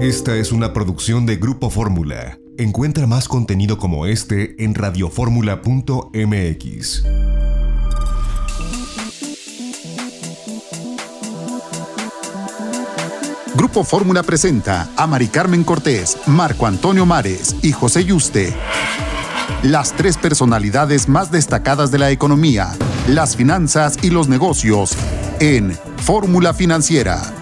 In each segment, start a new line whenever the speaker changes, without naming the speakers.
Esta es una producción de Grupo Fórmula. Encuentra más contenido como este en radioformula.mx.
Grupo Fórmula presenta a Mari Carmen Cortés, Marco Antonio Mares y José Yuste. Las tres personalidades más destacadas de la economía, las finanzas y los negocios en Fórmula Financiera.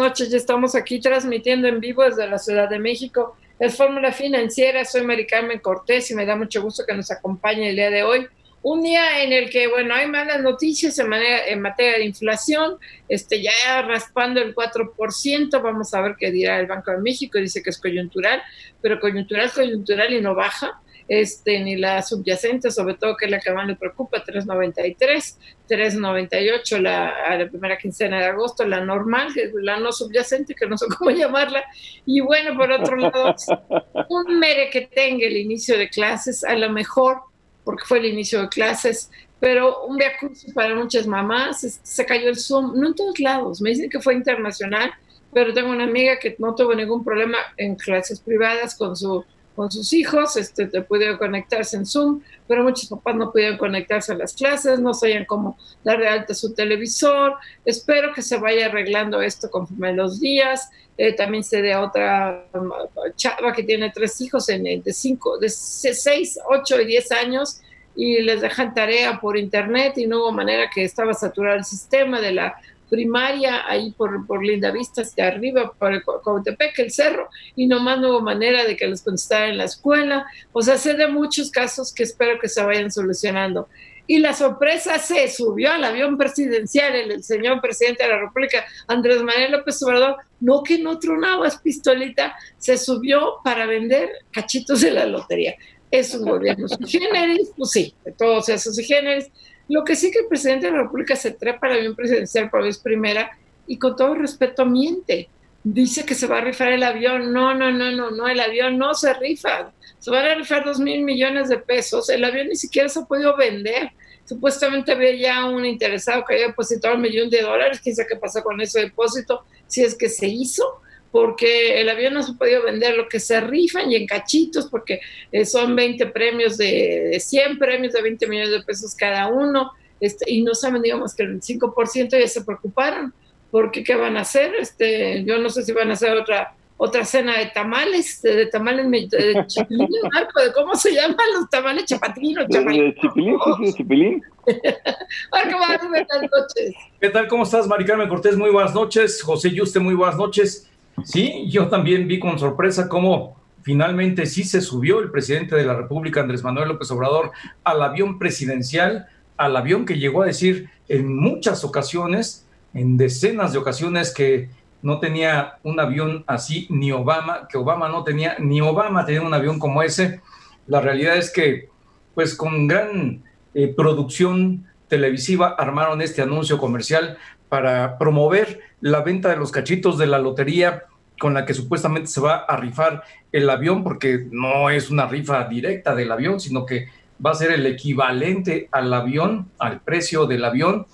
Noches. Ya estamos aquí transmitiendo en vivo desde la Ciudad de México. Es Fórmula Financiera. Soy Mari Carmen Cortés y me da mucho gusto que nos acompañe el día de hoy. Un día en el que, bueno, hay malas noticias en, manera, en materia de inflación, este, ya raspando el 4%, vamos a ver qué dirá el Banco de México, dice que es coyuntural, pero coyuntural, coyuntural y no baja, este, ni la subyacente, sobre todo que es la que más le preocupa, 3.93, 3.98 la, a la primera quincena de agosto, la normal, la no subyacente, que no sé cómo llamarla, y bueno, por otro lado, un mere que tenga el inicio de clases, a lo mejor porque fue el inicio de clases, pero un viaje para muchas mamás, se cayó el Zoom, no en todos lados, me dicen que fue internacional, pero tengo una amiga que no tuvo ningún problema en clases privadas con su con sus hijos, este, te pudieron conectarse en Zoom, pero muchos papás no pudieron conectarse a las clases, no sabían cómo dar de alta su televisor. Espero que se vaya arreglando esto conforme los días. Eh, también se dé a otra um, chava que tiene tres hijos en, de cinco, de seis, ocho y diez años y les dejan tarea por internet y no hubo manera que estaba saturado el sistema de la primaria ahí por, por Linda Vista hacia arriba, por el Cautepec, el cerro, y nomás no hubo manera de que les contestara en la escuela. O sea, sé de muchos casos que espero que se vayan solucionando. Y la sorpresa se subió al avión presidencial el, señor presidente de la República, Andrés Manuel López Obrador, no que no tronaba pistolita, se subió para vender cachitos de la lotería. Es un gobierno sui generis, pues sí, de todos esos sui generis, lo que sí que el presidente de la República se trepa al avión presidencial por vez primera y con todo respeto miente. Dice que se va a rifar el avión. No, no, no, no, no, el avión no se rifa. Se van a rifar dos mil millones de pesos. El avión ni siquiera se ha podido vender. Supuestamente había ya un interesado que había depositado un millón de dólares. Quién qué pasó con ese depósito, si es que se hizo porque el avión no se ha podido vender, lo que se rifan y en cachitos, porque eh, son 20 premios de, de, 100 premios de 20 millones de pesos cada uno, este, y no saben, digamos, que el 5% ya se preocuparon, porque ¿qué van a hacer? Este, yo no sé si van a hacer otra otra cena de tamales, de, de tamales de chipilín, Marco, de cómo se llaman los tamales chapatines,
chapatines. Chipilín, sí, sí, chipilín.
Marco, buenas noches.
¿Qué tal? ¿Cómo estás, Mari Carmen Cortés? Muy buenas noches. José Yuste, muy buenas noches. Sí, yo también vi con sorpresa cómo finalmente sí se subió el presidente de la República, Andrés Manuel López Obrador, al avión presidencial, al avión que llegó a decir en muchas ocasiones, en decenas de ocasiones, que no tenía un avión así, ni Obama, que Obama no tenía, ni Obama tenía un avión como ese. La realidad es que, pues con gran eh, producción televisiva, armaron este anuncio comercial para promover la venta de los cachitos de la lotería con la que supuestamente se va a rifar el avión, porque no es una rifa directa del avión, sino que va a ser el equivalente al avión, al precio del avión,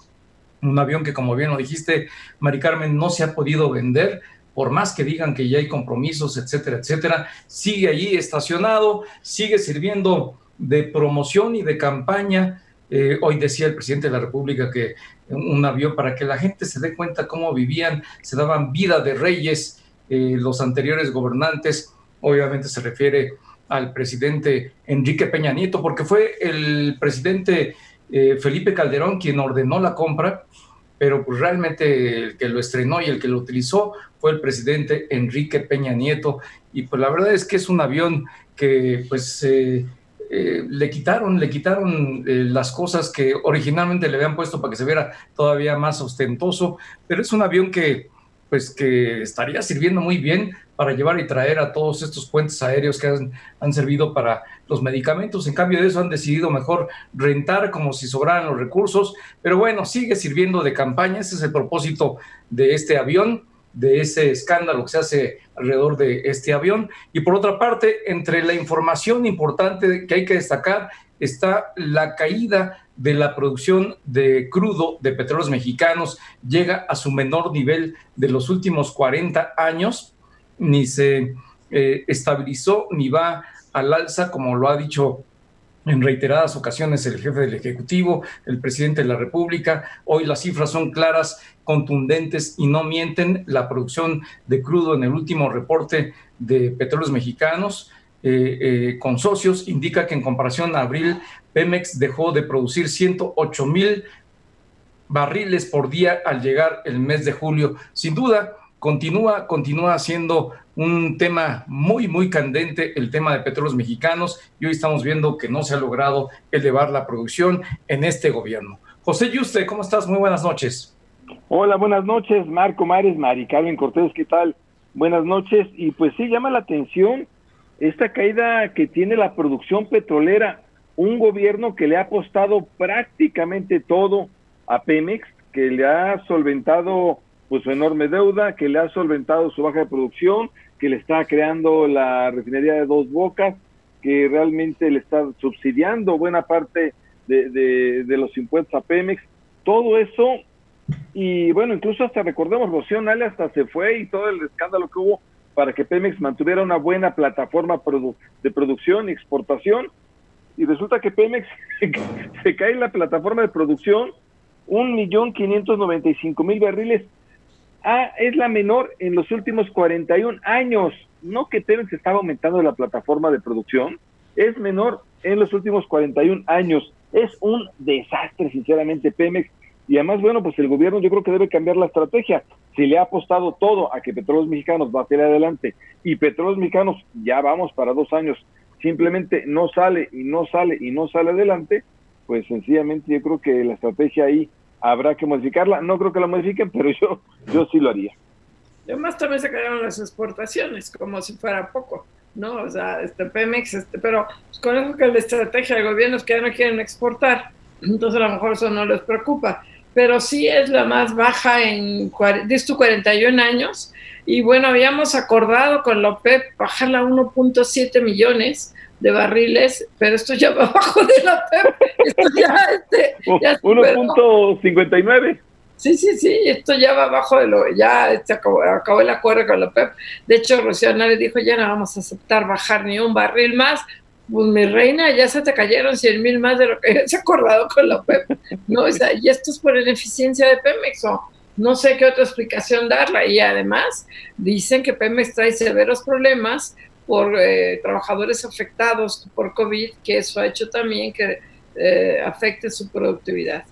un avión que como bien lo dijiste, Mari Carmen, no se ha podido vender, por más que digan que ya hay compromisos, etcétera, etcétera, sigue allí estacionado, sigue sirviendo de promoción y de campaña. Eh, hoy decía el presidente de la República que un avión para que la gente se dé cuenta cómo vivían, se daban vida de reyes eh, los anteriores gobernantes, obviamente se refiere al presidente Enrique Peña Nieto, porque fue el presidente eh, Felipe Calderón quien ordenó la compra, pero pues realmente el que lo estrenó y el que lo utilizó fue el presidente Enrique Peña Nieto, y pues la verdad es que es un avión que pues eh, le quitaron, le quitaron las cosas que originalmente le habían puesto para que se viera todavía más ostentoso, pero es un avión que pues que estaría sirviendo muy bien para llevar y traer a todos estos puentes aéreos que han, han, servido para los medicamentos. En cambio de eso han decidido mejor rentar como si sobraran los recursos, pero bueno, sigue sirviendo de campaña, ese es el propósito de este avión de ese escándalo que se hace alrededor de este avión. Y por otra parte, entre la información importante que hay que destacar está la caída de la producción de crudo de petróleos mexicanos, llega a su menor nivel de los últimos 40 años, ni se eh, estabilizó ni va al alza, como lo ha dicho en reiteradas ocasiones el jefe del Ejecutivo, el presidente de la República. Hoy las cifras son claras, contundentes y no mienten. La producción de crudo en el último reporte de petróleos mexicanos eh, eh, con socios indica que en comparación a abril, Pemex dejó de producir 108 mil barriles por día al llegar el mes de julio. Sin duda, continúa, continúa siendo un tema muy, muy candente, el tema de petróleos mexicanos, y hoy estamos viendo que no se ha logrado elevar la producción en este gobierno. José Yuste, ¿cómo estás? Muy buenas noches.
Hola, buenas noches, Marco Mares, Mari Carmen Cortés, ¿qué tal? Buenas noches, y pues sí, llama la atención esta caída que tiene la producción petrolera, un gobierno que le ha apostado prácticamente todo a Pemex, que le ha solventado pues su enorme deuda, que le ha solventado su baja de producción, que le está creando la refinería de dos bocas, que realmente le está subsidiando buena parte de, los impuestos a Pemex. Todo eso, y bueno, incluso hasta recordemos, Rocío Nale hasta se fue y todo el escándalo que hubo para que Pemex mantuviera una buena plataforma de producción y exportación. Y resulta que Pemex se cae en la plataforma de producción un millón quinientos noventa y cinco mil barriles Ah, es la menor en los últimos 41 años. No que Pemex estaba aumentando la plataforma de producción, es menor en los últimos 41 años. Es un desastre, sinceramente, Pemex. Y además, bueno, pues el gobierno yo creo que debe cambiar la estrategia. Si le ha apostado todo a que Petróleos Mexicanos va a salir adelante y Petróleos Mexicanos ya vamos para dos años, simplemente no sale y no sale y no sale adelante, pues sencillamente yo creo que la estrategia ahí habrá que modificarla. No creo que la modifiquen, pero yo, yo sí lo haría.
Además también se cayeron las exportaciones, como si fuera poco, ¿no? O sea, este Pemex, este, pero pues, con eso que la estrategia del gobierno es que ya no quieren exportar, entonces a lo mejor eso no les preocupa. Pero sí es la más baja en, de 41 años. Y bueno, habíamos acordado con la OPEP bajarla a 1.7 millones, de barriles, pero esto ya va abajo de la PEP. Esto ya, este,
1.59.
Sí, sí, sí, esto ya va abajo de lo, ya este, acabó, acabó, el acuerdo con la PEP. De hecho, Rocío le dijo, ya no vamos a aceptar bajar ni un barril más. Pues mi reina, ya se te cayeron 100 mil más de lo que se ha acordado con la PEP. No, o sea, y esto es por ineficiencia de Pemex, o no sé qué otra explicación darla. Y además, dicen que Pemex trae severos problemas por eh, trabajadores afectados por COVID, que eso ha hecho también que eh, afecte su productividad.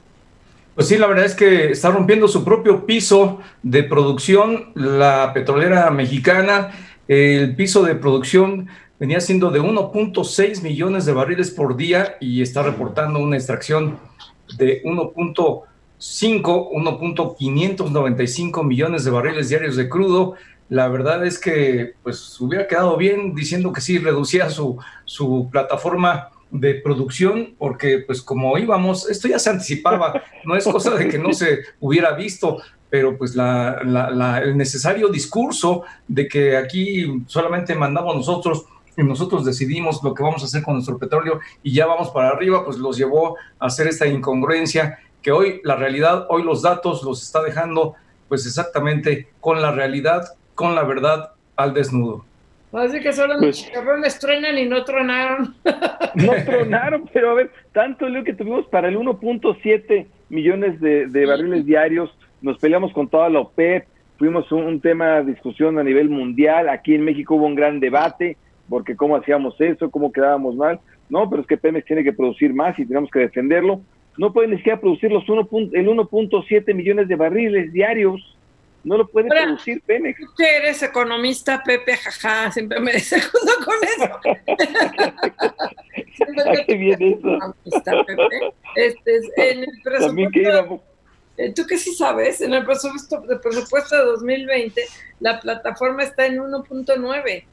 Pues sí, la verdad es que está rompiendo su propio piso de producción la petrolera mexicana. El piso de producción venía siendo de 1.6 millones de barriles por día y está reportando una extracción de 1.5, 1.595 millones de barriles diarios de crudo. La verdad es que pues hubiera quedado bien diciendo que sí reducía su, su plataforma de producción, porque pues como íbamos, esto ya se anticipaba, no es cosa de que no se hubiera visto, pero pues la, el necesario discurso de que aquí solamente mandamos nosotros nosotros decidimos lo que vamos a hacer con nuestro petróleo y ya vamos para arriba, pues los llevó a hacer esta incongruencia que hoy la realidad, hoy los datos los está dejando pues exactamente con la realidad con la verdad al desnudo.
Así que solo pues, los cabrones truenan y no tronaron.
No tronaron, pero a ver, tanto lo que tuvimos para el 1.7 millones de, barriles diarios, nos peleamos con toda la OPEP, fuimos un, tema de discusión a nivel mundial, aquí en México hubo un gran debate, porque cómo hacíamos eso, cómo quedábamos mal, no, pero es que Pemex tiene que producir más y tenemos que defenderlo. No pueden ni siquiera producir los 1. el 1.7 millones de barriles diarios no lo puede producir Pemex.
Tú eres economista, Pepe, jaja, siempre me segundo con eso.
qué viene eso? Pepe.
Este, en el presupuesto, eh, Tú que sí sabes, en el presupuesto, el presupuesto de 2020, la plataforma está en 1.9.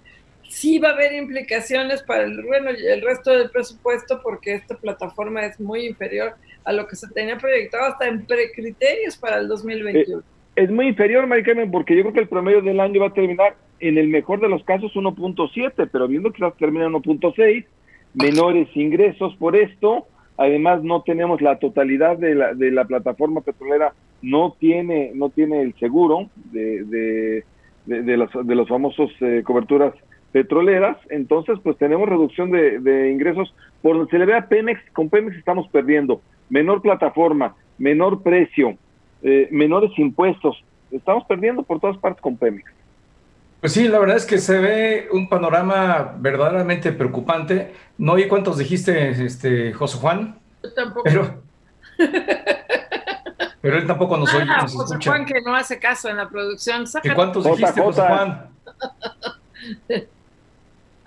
Sí va a haber implicaciones para el, bueno, el resto del presupuesto porque esta plataforma es muy inferior a lo que se tenía proyectado hasta en precriterios para el 2021
es muy inferior, Maricarmen, porque yo creo que el promedio del año va a terminar en el mejor de los casos 1.7, pero viendo que termina en 1.6, menores ingresos por esto, además no tenemos la totalidad de la, de la plataforma petrolera, no tiene, no tiene el seguro de, de, de, los, de los famosos eh, coberturas petroleras, entonces pues tenemos reducción de, de ingresos por donde se le ve a Pemex, con Pemex estamos perdiendo menor plataforma, menor precio, eh, menores impuestos, estamos perdiendo por todas partes con Pemex.
Pues sí, la verdad es que se ve un panorama verdaderamente preocupante. No oí cuántos dijiste, este, José Juan.
Yo tampoco.
Pero, pero él tampoco nos oye.
Ah,
Nos
José
escucha.
Juan que no hace caso en la producción.
¿Y cuántos
Jota,
dijiste, José. Juan?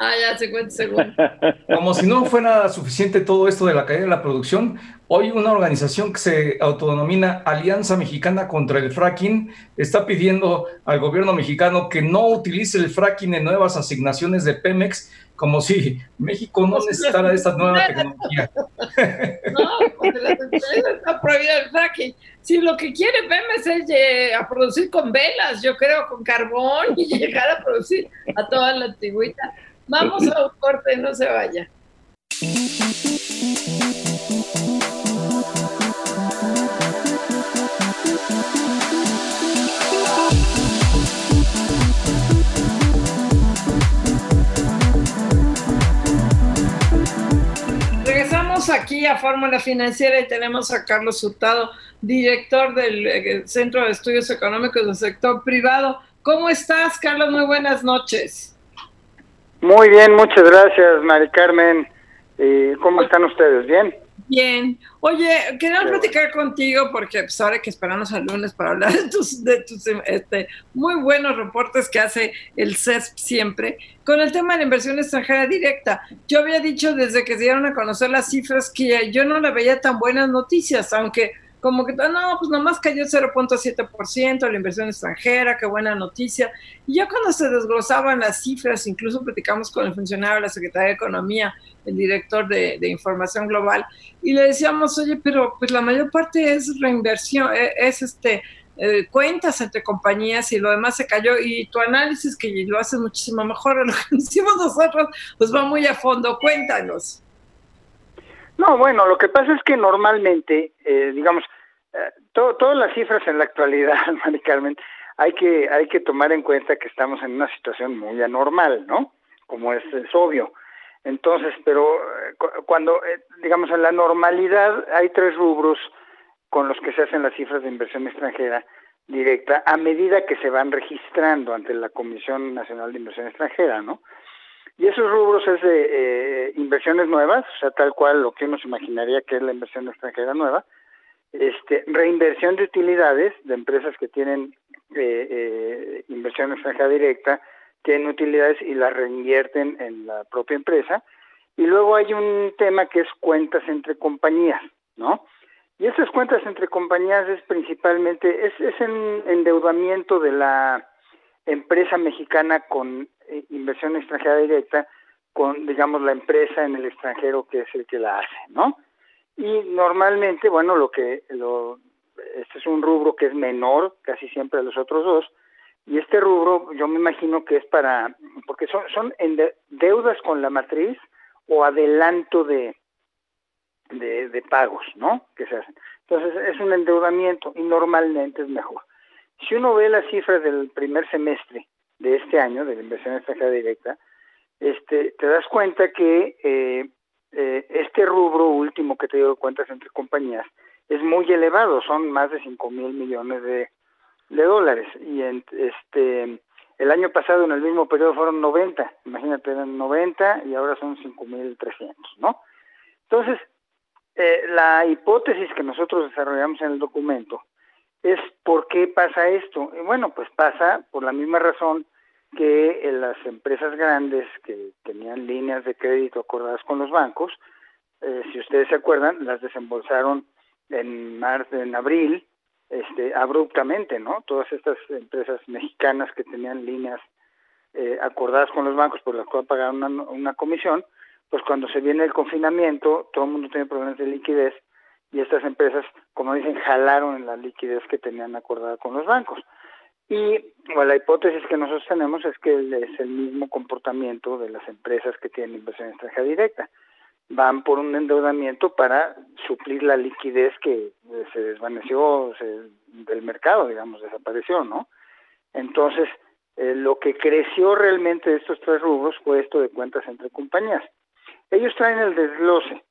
Ah, ya, 50 segundos.
Como si no fuera suficiente todo esto de la caída de la producción, hoy una organización que se autodenomina Alianza Mexicana contra el Fracking está pidiendo al gobierno mexicano que no utilice el fracking en nuevas asignaciones de Pemex, como si México no necesitara esta nueva tecnología.
No, porque las empresas está prohibido el fracking. Si lo que quiere Pemex es eh, a producir con velas, yo creo, con carbón y llegar a producir a toda la antigüita. Vamos a un corte, no se vaya. Regresamos aquí a Fórmula Financiera y tenemos a Carlos Hurtado, director del eh, Centro de Estudios Económicos del Sector Privado. ¿Cómo estás, Carlos? Muy buenas noches.
Muy bien, muchas gracias, Mari Carmen. Eh, ¿Cómo están ustedes? ¿Bien?
Bien. Oye, queríamos
Qué
platicar contigo porque pues ahora que esperamos al lunes para hablar de tus, de tus este, muy buenos reportes que hace el CESP siempre, con el tema de la inversión extranjera directa. Yo había dicho desde que se dieron a conocer las cifras que yo no le veía tan buenas noticias, aunque como que, no, pues nomás cayó 0.7% la inversión extranjera, qué buena noticia. Y ya cuando se desglosaban las cifras, incluso platicamos con el funcionario de la Secretaría de Economía, el director de, de Información Global, y le decíamos, oye, pero pues la mayor parte es reinversión, eh, es este eh, cuentas entre compañías y lo demás se cayó y tu análisis que lo haces muchísimo mejor de lo que hicimos nosotros, pues va muy a fondo, cuéntanos.
No, bueno, lo que pasa es que normalmente, eh, digamos, eh, to- todas las cifras en la actualidad, Mari Carmen, hay que, hay que tomar en cuenta que estamos en una situación muy anormal, ¿no? Como es, obvio. Entonces, pero eh, cu- cuando, eh, digamos, en la normalidad hay tres rubros con los que se hacen las cifras de inversión extranjera directa a medida que se van registrando ante la Comisión Nacional de Inversión Extranjera, ¿no? Y esos rubros es de eh, inversiones nuevas, o sea, tal cual lo que uno se imaginaría que es la inversión extranjera nueva, este, reinversión de utilidades de empresas que tienen eh, eh, inversión extranjera directa, tienen utilidades y las reinvierten en la propia empresa. Y luego hay un tema que es cuentas entre compañías, ¿no? Y esas cuentas entre compañías es principalmente, es, es en endeudamiento de la empresa mexicana con eh, inversión extranjera directa, con, digamos, la empresa en el extranjero que es el que la hace, ¿no? Y normalmente, bueno, lo que, lo, este es un rubro que es menor casi siempre a los otros dos, y este rubro yo me imagino que es para, porque son, son ende- deudas con la matriz o adelanto de, de, de pagos, ¿no? Que se hacen. Entonces es un endeudamiento y normalmente es mejor. Si uno ve las cifras del primer semestre de este año, de la inversión extranjera directa, este, te das cuenta que eh, eh, este rubro último que te digo de cuentas entre compañías es muy elevado, son más de 5 mil millones de, de dólares. Y en, este el año pasado en el mismo periodo fueron 90, imagínate, eran 90 y ahora son 5.300, ¿no? Entonces, eh, la hipótesis que nosotros desarrollamos en el documento es por qué pasa esto. Y bueno, pues pasa por la misma razón que las empresas grandes que tenían líneas de crédito acordadas con los bancos, eh, si ustedes se acuerdan, las desembolsaron en marzo, en abril, este, abruptamente, ¿no? Todas estas empresas mexicanas que tenían líneas eh, acordadas con los bancos por las cuales pagaron una, una comisión, pues cuando se viene el confinamiento, todo el mundo tiene problemas de liquidez y estas empresas, como dicen, jalaron en la liquidez que tenían acordada con los bancos. Y bueno, la hipótesis que nosotros tenemos es que es el mismo comportamiento de las empresas que tienen inversión extranjera directa. Van por un endeudamiento para suplir la liquidez que eh, se desvaneció del mercado, digamos, desapareció, ¿no? Entonces, eh, lo que creció realmente de estos tres rubros fue esto de cuentas entre compañías. Ellos traen el desglose,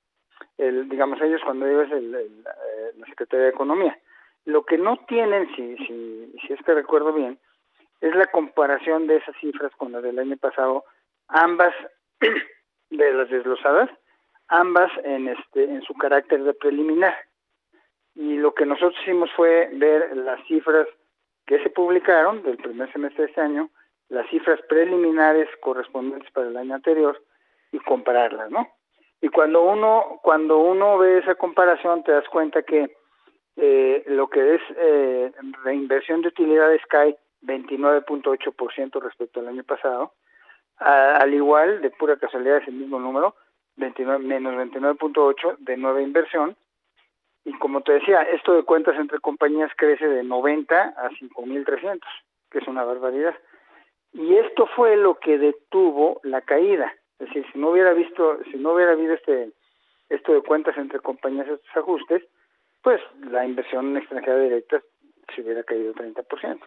el, digamos ellos cuando ellos el, el, eh, la Secretaría de Economía. Lo que no tienen, si, si, si es que recuerdo bien, es la comparación de esas cifras con las del año pasado, ambas de las desglosadas, ambas en este en su carácter de preliminar. Y lo que nosotros hicimos fue ver las cifras que se publicaron del primer semestre de este año, las cifras preliminares correspondientes para el año anterior y compararlas, ¿no? Y cuando uno cuando uno ve esa comparación te das cuenta que eh, lo que es eh, reinversión de utilidades cae 29.8% respecto al año pasado, al igual de pura casualidad es el mismo número, 29 menos 29.8 de nueva inversión y como te decía, esto de cuentas entre compañías crece de 90 a 5.300, que es una barbaridad. Y esto fue lo que detuvo la caída. Es decir, si no hubiera visto, si no hubiera habido este esto de cuentas entre compañías, estos ajustes, pues la inversión extranjera directa se hubiera caído 30%.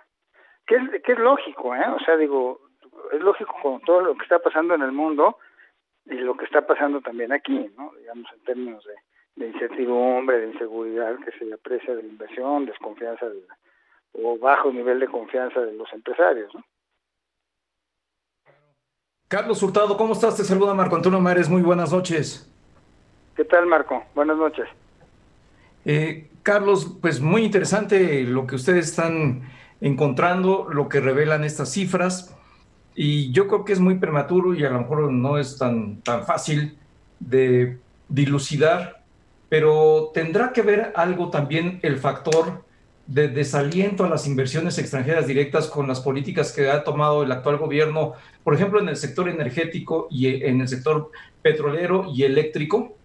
Que es, que es lógico, ¿eh? O sea, digo, es lógico con todo lo que está pasando en el mundo y lo que está pasando también aquí, ¿no? Digamos, en términos de, de incertidumbre, de inseguridad que se aprecia de la inversión, desconfianza de, o bajo nivel de confianza de los empresarios. ¿no?
Carlos Hurtado, ¿cómo estás? Te saluda Marco Antonio Mares, muy buenas noches.
¿Qué tal, Marco? Buenas noches.
Eh, Carlos, pues muy interesante lo que ustedes están encontrando, lo que revelan estas cifras, y yo creo que es muy prematuro y a lo mejor no es tan, tan fácil de dilucidar pero tendrá que ver algo también el factor de desaliento a las inversiones extranjeras directas con las políticas que ha tomado el actual gobierno, por ejemplo, en el sector energético y en el sector petrolero y eléctrico?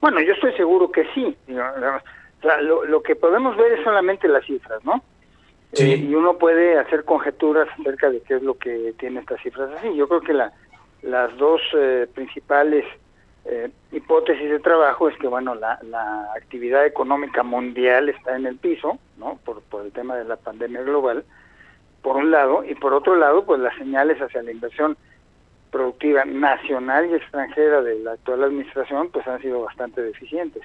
Bueno, yo estoy seguro que sí. Lo, lo que podemos ver es solamente las cifras, ¿no? Sí. Eh, y uno puede hacer conjeturas acerca de qué es lo que tiene estas cifras así. Yo creo que la, las dos eh, principales eh, hipótesis de trabajo es que bueno la, la, actividad económica mundial está en el piso no por, por el tema de la pandemia global por un lado y por otro lado pues las señales hacia la inversión productiva nacional y extranjera de la actual administración pues han sido bastante deficientes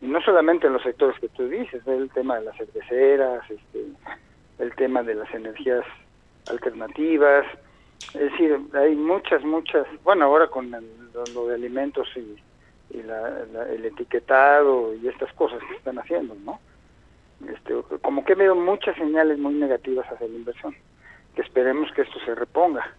y no solamente en los sectores que tú dices el tema de las cerveceras este el tema de las energías alternativas es decir, hay muchas, muchas, bueno, ahora con el, lo, de alimentos y, y la, el etiquetado y estas cosas que están haciendo, ¿no? Este, como que veo muchas señales muy negativas hacia la inversión, que esperemos que esto se reponga.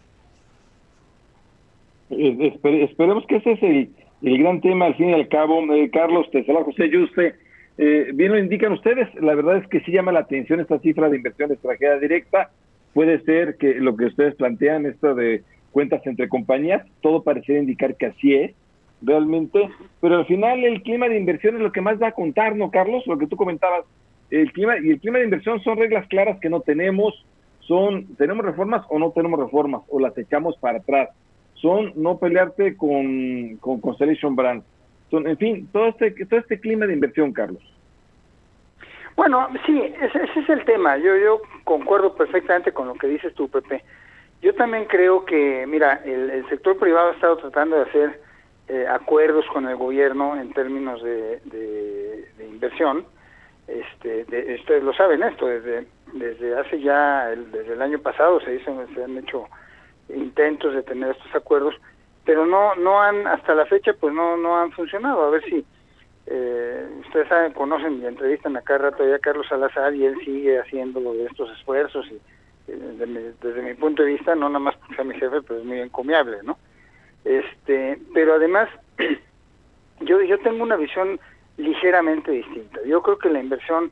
Eh, esperemos que ese es el, el, gran tema al fin y al cabo. Eh, Carlos, te saluda José Yuste. Eh, bien lo indican ustedes, la verdad es que sí llama la atención esta cifra de inversión extranjera directa puede ser que lo que ustedes plantean, esto de cuentas entre compañías, todo pareciera indicar que así es realmente, pero al final el clima de inversión es lo que más da a contar, ¿no, Carlos? Lo que tú comentabas, el clima y el clima de inversión son reglas claras que no tenemos, son tenemos reformas o no tenemos reformas o las echamos para atrás, son no pelearte con, con Constellation Brand, son, en fin, todo este todo este clima de inversión, Carlos.
Bueno, sí, ese, ese, es el tema. Yo, yo concuerdo perfectamente con lo que dices tú, Pepe. Yo también creo que, mira, el, sector privado ha estado tratando de hacer eh, acuerdos con el gobierno en términos de, de, de inversión. Este, de, ustedes lo saben esto, desde, desde hace ya, el, desde el año pasado se, hizo, se han hecho intentos de tener estos acuerdos, pero no, no han, hasta la fecha, pues no, no han funcionado. A ver si eh, ustedes saben, conocen y entrevistan acá rato ya a Carlos Salazar y él sigue haciendo estos esfuerzos y eh, desde, mi, desde mi punto de vista, no nada más porque sea mi jefe, pero es muy encomiable, ¿no? Este, pero además, yo, yo tengo una visión ligeramente distinta. Yo creo que la inversión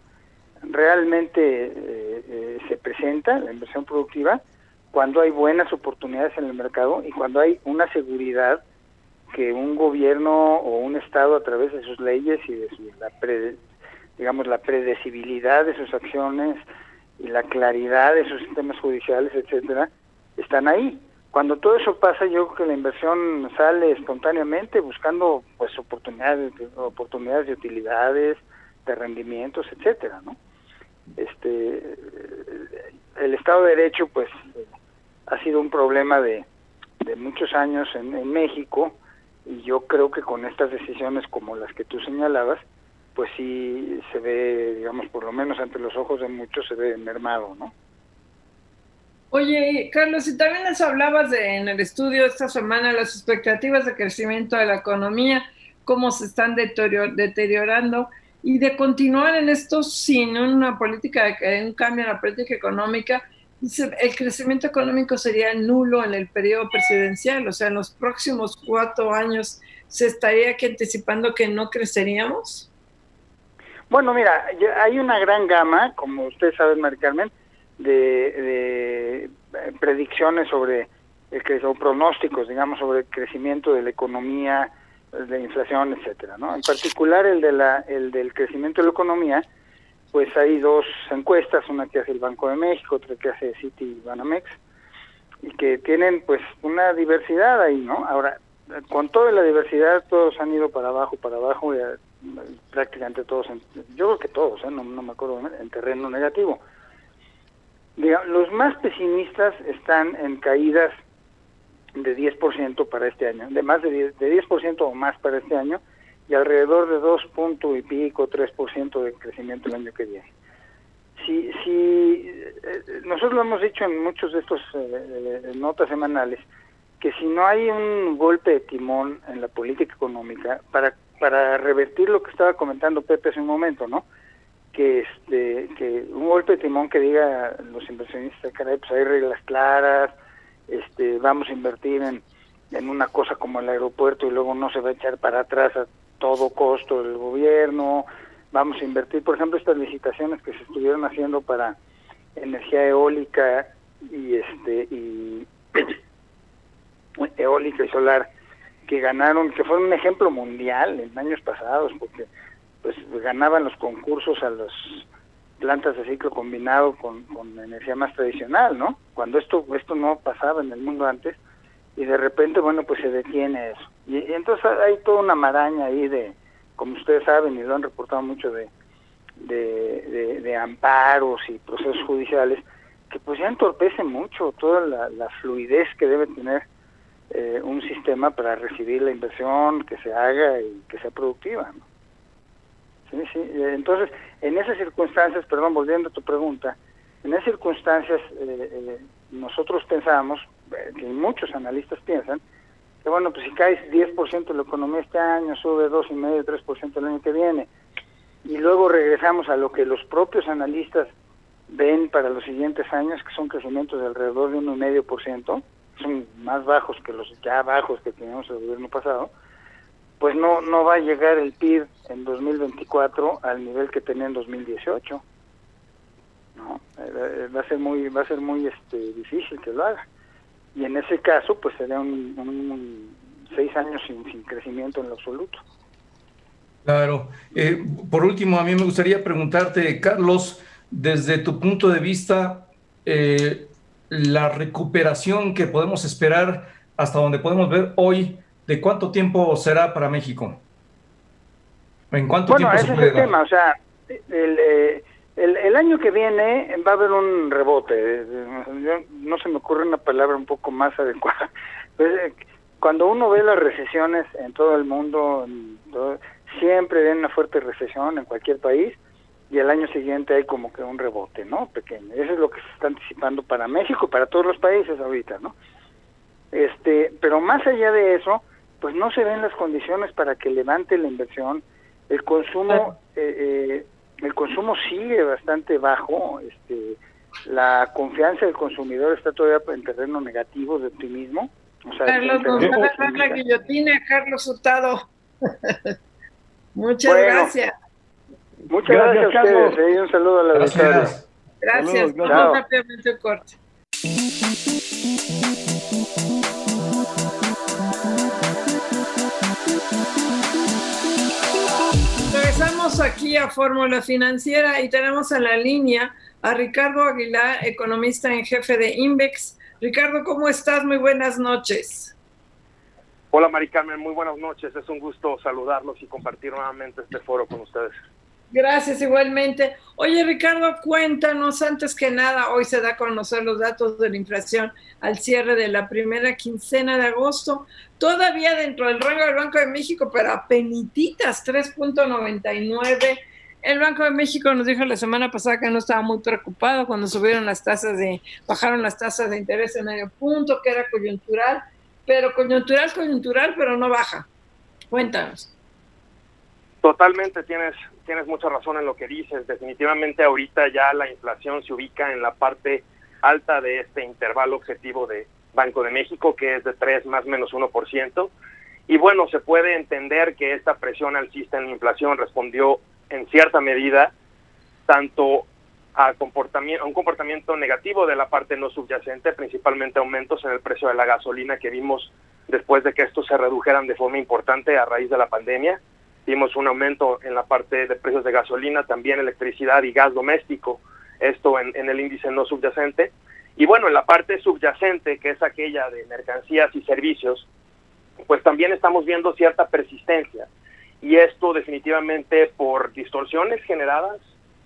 realmente eh, eh, se presenta, la inversión productiva, cuando hay buenas oportunidades en el mercado y cuando hay una seguridad que un gobierno o un estado a través de sus leyes y de su, la digamos la predecibilidad de sus acciones y la claridad de sus sistemas judiciales, etcétera, están ahí. Cuando todo eso pasa, yo creo que la inversión sale espontáneamente buscando pues oportunidades, oportunidades de utilidades, de rendimientos, etcétera, ¿no? Este el Estado de Derecho pues ha sido un problema de, muchos años en, México y yo creo que con estas decisiones como las que tú señalabas, pues sí se ve, digamos, por lo menos ante los ojos de muchos se ve mermado, ¿no?
Oye, Carlos, y también nos hablabas de, en el estudio esta semana las expectativas de crecimiento de la economía, cómo se están deteriorando y de continuar en esto sin una política, un cambio en la política económica, el crecimiento económico sería nulo en el periodo presidencial, o sea, en los próximos cuatro años se estaría aquí anticipando que no creceríamos.
Bueno, mira, hay una gran gama, como ustedes saben, Mari Carmen, de, predicciones sobre el o pronósticos, digamos, sobre el crecimiento de la economía, de inflación, etcétera, ¿no? En particular el de la el del crecimiento de la economía, pues hay dos encuestas, una que hace el Banco de México, otra que hace City Banamex, y que tienen pues una diversidad ahí, ¿no? Ahora, con toda la diversidad todos han ido para abajo, para abajo, y, eh, prácticamente todos, yo creo que todos, ¿eh? no, me acuerdo, en terreno negativo los más pesimistas están en caídas de 10% para este año, de más de 10%, de 10 o más para este año, y alrededor de 2 puntos y pico, 3% de crecimiento el año que viene. Si, si eh, nosotros lo hemos dicho en muchos de estos eh, notas semanales, que si no hay un golpe de timón en la política económica para, para revertir lo que estaba comentando Pepe hace un momento, ¿no? que este que un golpe de timón que diga los inversionistas caray pues hay reglas claras este vamos a invertir en, en una cosa como el aeropuerto y luego no se va a echar para atrás a todo costo del gobierno vamos a invertir por ejemplo estas licitaciones que se estuvieron haciendo para energía eólica y este y eólica y solar que ganaron que fue un ejemplo mundial en años pasados porque pues ganaban los concursos a las plantas de ciclo combinado con, energía más tradicional, ¿no? Cuando esto esto no pasaba en el mundo antes y de repente, bueno, pues se detiene eso. Y, entonces hay toda una maraña ahí de, como ustedes saben y lo han reportado mucho, de, de, amparos y procesos judiciales que pues ya entorpece mucho toda la, fluidez que debe tener eh, un sistema para recibir la inversión que se haga y que sea productiva, ¿no? Sí, sí. Entonces, en esas circunstancias, perdón, volviendo a tu pregunta, en esas circunstancias eh, eh, nosotros pensamos, eh, que muchos analistas piensan, que bueno, pues si cae 10% de la economía este año, sube 2,5, 3% el año que viene, y luego regresamos a lo que los propios analistas ven para los siguientes años, que son crecimientos de alrededor de 1,5%, son más bajos que los ya bajos que teníamos el gobierno pasado, pues no no va a llegar el PIB en 2024 al nivel que tenía en 2018 no eh, eh, va a ser muy va a ser muy este difícil que lo haga y en ese caso pues sería un, seis años sin, sin, crecimiento en lo absoluto.
Claro. Eh, por último a mí me gustaría preguntarte Carlos desde tu punto de vista la recuperación que podemos esperar hasta donde podemos ver hoy ¿de cuánto tiempo será para México?
¿En cuánto bueno, tiempo ese es el tema, o sea, eh, el, el, año que viene va a haber un rebote. no se me ocurre una palabra un poco más adecuada. Pues, eh, cuando uno ve las recesiones en todo el mundo, siempre ven una fuerte recesión en cualquier país y el año siguiente hay como que un rebote, ¿no? Pequeño. Eso es lo que se está anticipando para México y para todos los países ahorita, ¿no? Este, pero más allá de eso, pues no se ven las condiciones para que levante la inversión. El consumo, eh, eh, el consumo sigue bastante bajo. Este, la confianza del consumidor está todavía en terreno negativo de optimismo.
Carlos, nos va a dar la guillotina, Carlos Hurtado. Muchas gracias.
Muchas gracias, a ustedes. Eh, un saludo a la
Gracias. Gracias. Vamos rápidamente corte. Aquí a Fórmula Financiera y tenemos en la línea a Ricardo Aguilar, economista en jefe de Invex. Ricardo, ¿cómo estás? Muy buenas noches.
Hola, Mari Carmen, muy buenas noches. Es un gusto saludarlos y compartir nuevamente este foro con ustedes.
Gracias, igualmente. Oye, Ricardo, cuéntanos, antes que nada, hoy se da a conocer los datos de la inflación al cierre de la primera quincena de agosto, todavía dentro del rango del Banco de México, pero a penititas, 3.99. El Banco de México nos dijo la semana pasada que no estaba muy preocupado cuando subieron las tasas de, bajaron las tasas de interés en medio punto, que era coyuntural, pero coyuntural, coyuntural, pero no baja. Cuéntanos.
Totalmente tienes, tienes mucha razón en lo que dices. Definitivamente ahorita ya la inflación se ubica en la parte alta de este intervalo objetivo de Banco de México, que es de 3 más menos 1%. Y bueno, se puede entender que esta presión alcista en la inflación respondió en cierta medida tanto a, comportamiento, a un comportamiento negativo de la parte no subyacente, principalmente aumentos en el precio de la gasolina que vimos después de que estos se redujeran de forma importante a raíz de la pandemia Vimos un aumento en la parte de precios de gasolina, también electricidad y gas doméstico, esto en, el índice no subyacente. Y bueno, en la parte subyacente, que es aquella de mercancías y servicios, pues también estamos viendo cierta persistencia. Y esto definitivamente por distorsiones generadas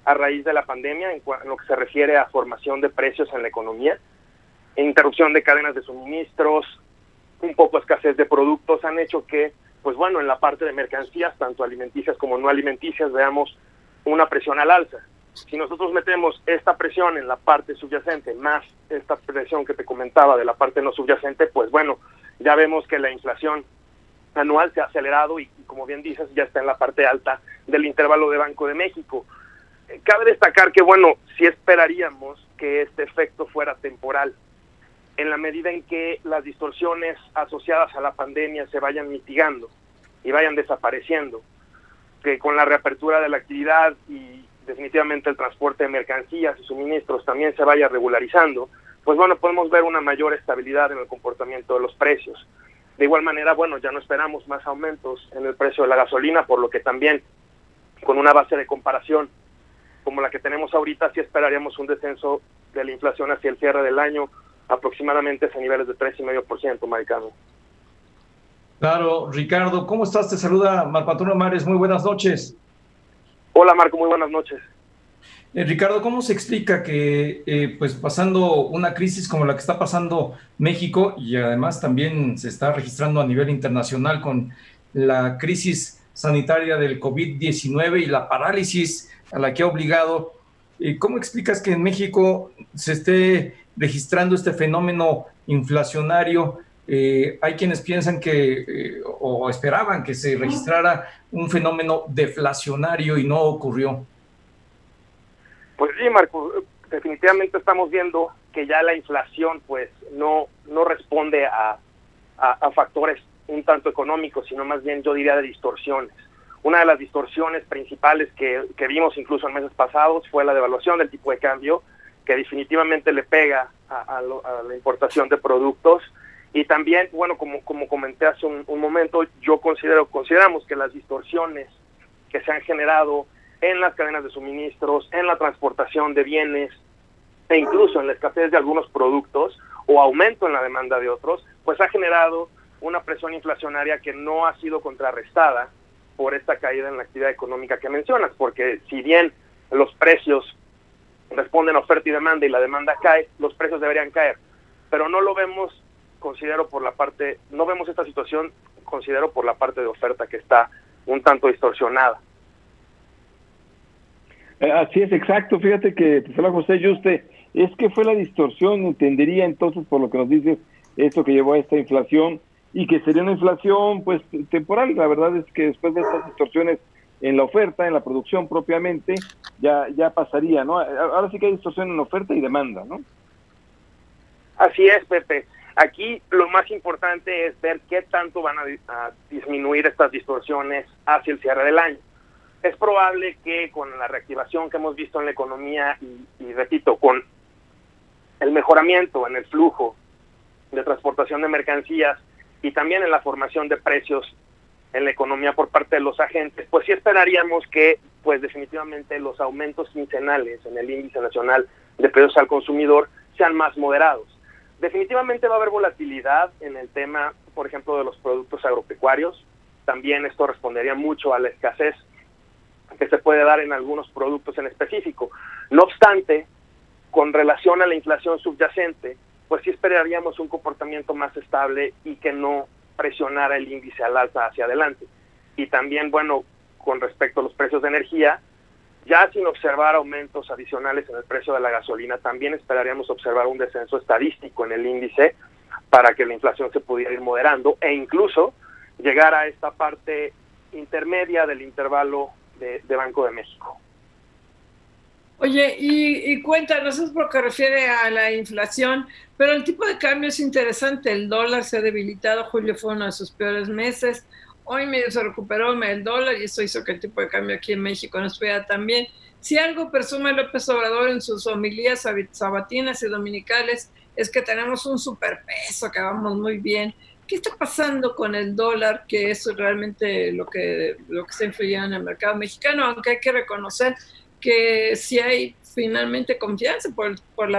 a raíz de la pandemia en, lo que se refiere a formación de precios en la economía, interrupción de cadenas de suministros, un poco escasez de productos han hecho que pues bueno, en la parte de mercancías, tanto alimenticias como no alimenticias, veamos una presión al alza. Si nosotros metemos esta presión en la parte subyacente más esta presión que te comentaba de la parte no subyacente, pues bueno, ya vemos que la inflación anual se ha acelerado y, como bien dices, ya está en la parte alta del intervalo de Banco de México. Eh, cabe destacar que, bueno, si esperaríamos que este efecto fuera temporal, en la medida en que las distorsiones asociadas a la pandemia se vayan mitigando y vayan desapareciendo, que con la reapertura de la actividad y definitivamente el transporte de mercancías y suministros también se vaya regularizando, pues bueno, podemos ver una mayor estabilidad en el comportamiento de los precios. De igual manera, bueno, ya no esperamos más aumentos en el precio de la gasolina, por lo que también con una base de comparación como la que tenemos ahorita, sí esperaríamos un descenso de la inflación hacia el cierre del año aproximadamente a niveles de 3,5%, Maricano.
Claro, Ricardo, ¿cómo estás? Te saluda Marco Antonio Mares, muy buenas noches.
Hola Marco, muy buenas noches.
Eh, Ricardo, ¿cómo se explica que eh, pues pasando una crisis como la que está pasando México y además también se está registrando a nivel internacional con la crisis sanitaria del COVID-19 y la parálisis a la que ha obligado, eh, ¿cómo explicas que en México se esté registrando este fenómeno inflacionario. Eh, hay quienes piensan que eh, o esperaban que se registrara un fenómeno deflacionario y no ocurrió.
Pues sí, Marco, definitivamente estamos viendo que ya la inflación pues no, no responde a, a factores un tanto económicos, sino más bien yo diría de distorsiones. Una de las distorsiones principales que, que vimos incluso en meses pasados fue la devaluación del tipo de cambio, que definitivamente le pega a, la importación de productos. Y también, bueno, como, como comenté hace un, momento, yo considero, consideramos que las distorsiones que se han generado en las cadenas de suministros, en la transportación de bienes e incluso en la escasez de algunos productos o aumento en la demanda de otros, pues ha generado una presión inflacionaria que no ha sido contrarrestada por esta caída en la actividad económica que mencionas, porque si bien los precios responden oferta y demanda y la demanda cae, los precios deberían caer. Pero no lo vemos, considero por la parte, no vemos esta situación, considero por la parte de oferta que está un tanto distorsionada.
Eh, así es, exacto. Fíjate que, te habla José Yuste, es que fue la distorsión, entendería entonces por lo que nos dices, esto que llevó a esta inflación y que sería una inflación pues temporal. La verdad es que después de estas distorsiones en la oferta, en la producción propiamente, ya, ya pasaría, ¿no? Ahora sí que hay distorsión en oferta y demanda, ¿no?
Así es, Pepe. Aquí lo más importante es ver qué tanto van a, disminuir estas distorsiones hacia el cierre del año. Es probable que con la reactivación que hemos visto en la economía y, y repito, con el mejoramiento en el flujo de transportación de mercancías y también en la formación de precios en la economía por parte de los agentes, pues sí esperaríamos que pues definitivamente los aumentos quincenales en el índice nacional de precios al consumidor sean más moderados. Definitivamente va a haber volatilidad en el tema, por ejemplo, de los productos agropecuarios. También esto respondería mucho a la escasez que se puede dar en algunos productos en específico. No obstante, con relación a la inflación subyacente, pues sí esperaríamos un comportamiento más estable y que no presionara el índice al alza hacia adelante. Y también, bueno, con respecto a los precios de energía, ya sin observar aumentos adicionales en el precio de la gasolina, también esperaríamos observar un descenso estadístico en el índice para que la inflación se pudiera ir moderando e incluso llegar a esta parte intermedia del intervalo de, Banco de México.
Oye, y, cuéntanos, es por que refiere a la inflación, pero el tipo de cambio es interesante. El dólar se ha debilitado, julio fue uno de sus peores meses. Hoy medio se recuperó el dólar y eso hizo que el tipo de cambio aquí en México no estuviera tan bien. Si algo presume López Obrador en sus homilías sabatinas y dominicales es que tenemos un superpeso, que vamos muy bien. ¿Qué está pasando con el dólar? Que es realmente lo que, lo que está influyendo en el mercado mexicano, aunque hay que reconocer que si hay finalmente confianza por, por,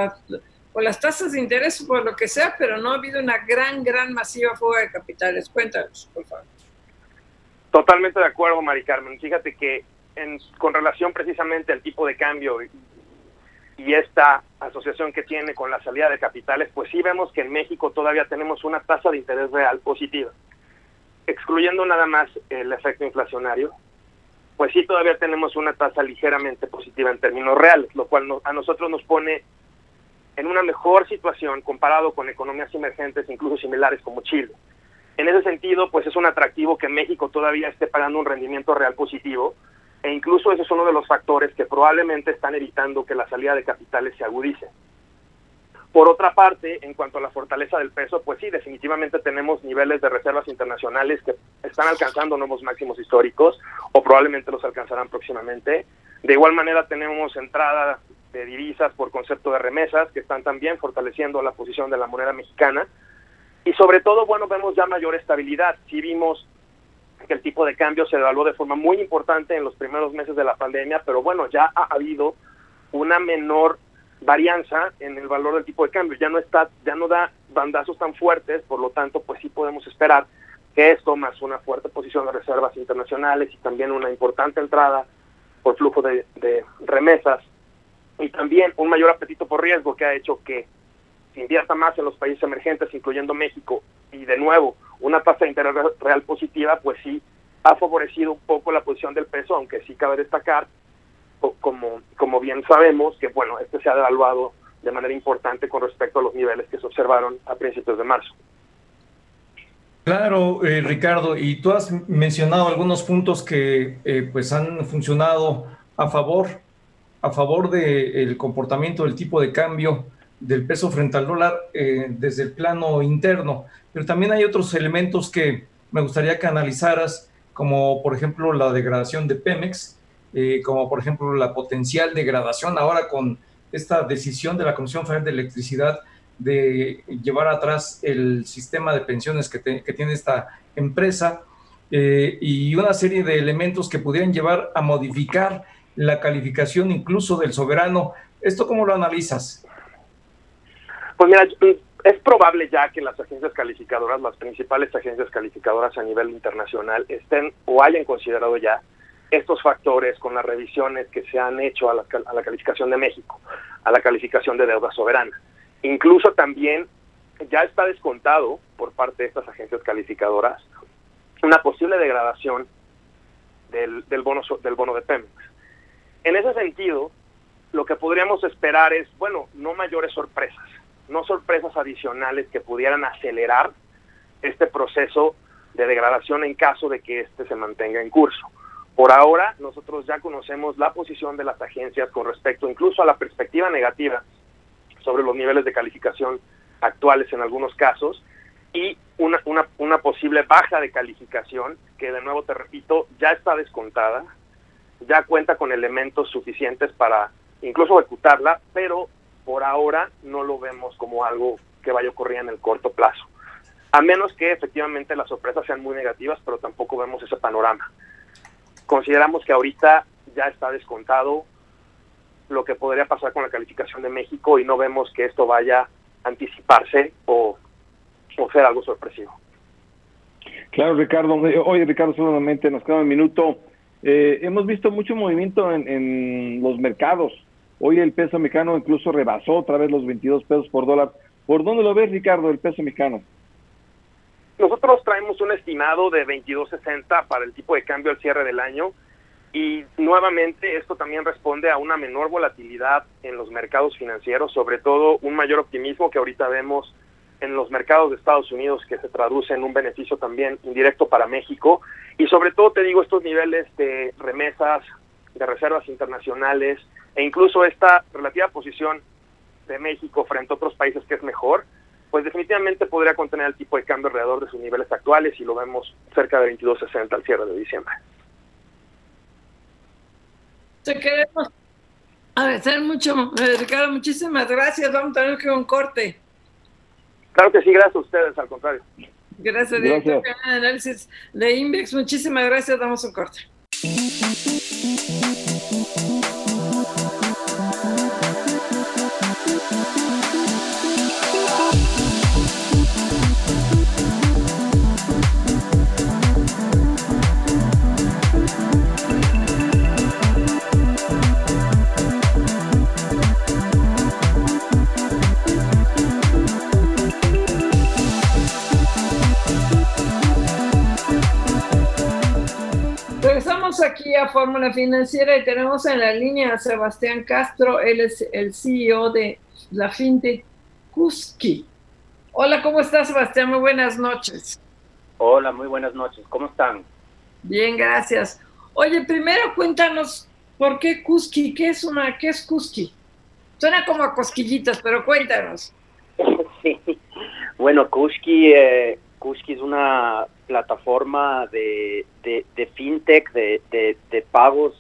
por las tasas de interés o por lo que sea, pero no ha habido una gran, gran masiva fuga de capitales. Cuéntanos, por favor.
Totalmente de acuerdo, Mari Carmen. Fíjate que en, con relación precisamente al tipo de cambio y, y esta asociación que tiene con la salida de capitales, pues sí vemos que en México todavía tenemos una tasa de interés real positiva. Excluyendo nada más el efecto inflacionario, pues sí todavía tenemos una tasa ligeramente positiva en términos reales, lo cual a nosotros nos pone en una mejor situación comparado con economías emergentes, incluso similares como Chile. En ese sentido, pues es un atractivo que México todavía esté pagando un rendimiento real positivo, e incluso ese es uno de los factores que probablemente están evitando que la salida de capitales se agudice. Por otra parte, en cuanto a la fortaleza del peso, pues sí, definitivamente tenemos niveles de reservas internacionales que están alcanzando nuevos máximos históricos o probablemente los alcanzarán próximamente. De igual manera tenemos entrada de divisas por concepto de remesas que están también fortaleciendo la posición de la moneda mexicana. Y sobre todo, bueno, vemos ya mayor estabilidad. Sí vimos que el tipo de cambio se evaluó de forma muy importante en los primeros meses de la pandemia, pero bueno, ya ha habido una menor varianza en el valor del tipo de cambio, ya no está, ya no da bandazos tan fuertes, por lo tanto, pues sí podemos esperar que esto más una fuerte posición de reservas internacionales y también una importante entrada por flujo de, de remesas y también un mayor apetito por riesgo que ha hecho que se invierta más en los países emergentes, incluyendo México, y de nuevo una tasa de interés real positiva, pues sí ha favorecido un poco la posición del peso, aunque sí cabe destacar, como, como bien sabemos, que bueno, este se ha devaluado de manera importante con respecto a los niveles que se observaron a principios de marzo.
Claro, eh, Ricardo, y tú has mencionado algunos puntos que eh, pues han funcionado a favor, a favor del comportamiento del tipo de cambio del peso frente al dólar eh, desde el plano interno, pero también hay otros elementos que me gustaría que analizaras, como por ejemplo la degradación de Pemex, eh, como por ejemplo la potencial degradación ahora con esta decisión de la Comisión Federal de Electricidad de llevar atrás el sistema de pensiones que, tiene esta empresa eh, y una serie de elementos que pudieran llevar a modificar la calificación incluso del soberano. ¿Esto cómo lo analizas?
Pues mira, es probable ya que las agencias calificadoras, las principales agencias calificadoras a nivel internacional, estén o hayan considerado ya estos factores con las revisiones que se han hecho a la, a la calificación de México, a la calificación de deuda soberana. Incluso también ya está descontado por parte de estas agencias calificadoras una posible degradación del, del, bono, del bono de Pemex. En ese sentido, lo que podríamos esperar es, bueno, no mayores sorpresas no sorpresas adicionales que pudieran acelerar este proceso de degradación en caso de que éste se mantenga en curso. Por ahora, nosotros ya conocemos la posición de las agencias con respecto incluso a la perspectiva negativa sobre los niveles de calificación actuales en algunos casos y una, una, una posible baja de calificación que, de nuevo te repito, ya está descontada, ya cuenta con elementos suficientes para incluso ejecutarla, pero por ahora no lo vemos como algo que vaya a ocurrir en el corto plazo. A menos que efectivamente las sorpresas sean muy negativas, pero tampoco vemos ese panorama. Consideramos que ahorita ya está descontado lo que podría pasar con la calificación de México y no vemos que esto vaya a anticiparse o, o ser algo sorpresivo.
Claro, Ricardo. Oye, Ricardo, solamente nos queda un minuto. Eh, hemos visto mucho movimiento en, en, los mercados. Hoy el peso mexicano incluso rebasó otra vez los 22 pesos por dólar. ¿Por dónde lo ves, Ricardo, el peso mexicano?
Nosotros traemos un estimado de 22.60 para el tipo de cambio al cierre del año y nuevamente esto también responde a una menor volatilidad en los mercados financieros, sobre todo un mayor optimismo que ahorita vemos en los mercados de Estados Unidos que se traduce en un beneficio también indirecto para México. Y sobre todo te digo estos niveles de remesas, de reservas internacionales e incluso esta relativa posición de México frente a otros países que es mejor, pues definitivamente podría contener el tipo de cambio alrededor de sus niveles actuales y lo vemos cerca de 22.60 al cierre de diciembre.
Te queremos agradecer mucho, eh, Ricardo, muchísimas gracias. Vamos a tener que un corte.
Claro que sí, gracias a ustedes, al contrario.
Gracias, director de análisis de Invex. Muchísimas gracias, damos un corte. Regresamos aquí a Fórmula Financiera y tenemos en la línea a Sebastián Castro, él es el CEO de la FinTech Kuski. Hola, ¿cómo estás, Sebastián? Muy buenas noches.
Hola, muy buenas noches. ¿Cómo están?
Bien, gracias. Oye, primero cuéntanos por qué Kuski, ¿qué es una, qué es Kuski? Suena como a cosquillitas, pero cuéntanos.
sí. Bueno, Kuski, eh, Kuski es una plataforma de, de, fintech, de, de pagos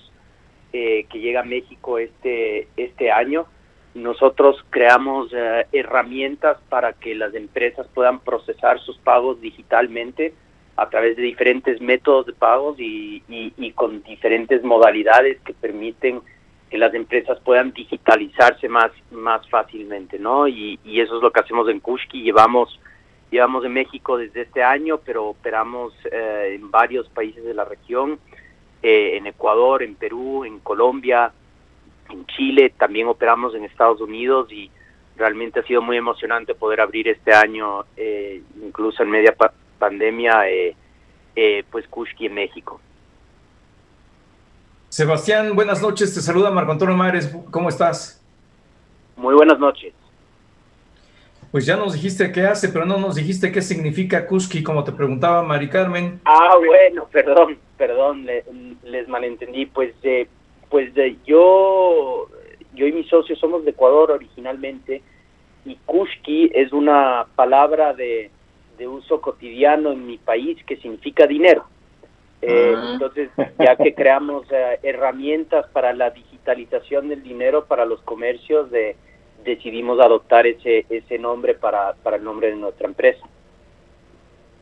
eh, que llega a México este, este año. Nosotros creamos eh, herramientas para que las empresas puedan procesar sus pagos digitalmente a través de diferentes métodos de pagos y, y, y con diferentes modalidades que permiten que las empresas puedan digitalizarse más, más fácilmente, ¿no? Y, y eso es lo que hacemos en Kushki. Llevamos Llevamos en México desde este año, pero operamos eh, en varios países de la región, eh, en Ecuador, en Perú, en Colombia, en Chile, también operamos en Estados Unidos y realmente ha sido muy emocionante poder abrir este año, eh, incluso en media pa pandemia, pues Kushki en México.
Sebastián, buenas noches, te saluda Marco Antonio Mares, ¿cómo estás?
Muy buenas noches.
Pues ya nos dijiste qué hace, pero no nos dijiste qué significa Kuski, como te preguntaba Mari Carmen.
Ah, bueno, perdón, perdón, les malentendí. Pues, eh, pues eh, yo, yo y mi socio somos de Ecuador originalmente y Kuski es una palabra de, de uso cotidiano en mi país que significa dinero. Eh, ah. Entonces, ya que creamos eh, herramientas para la digitalización del dinero para los comercios de decidimos adoptar ese, ese nombre para, para el nombre de nuestra empresa.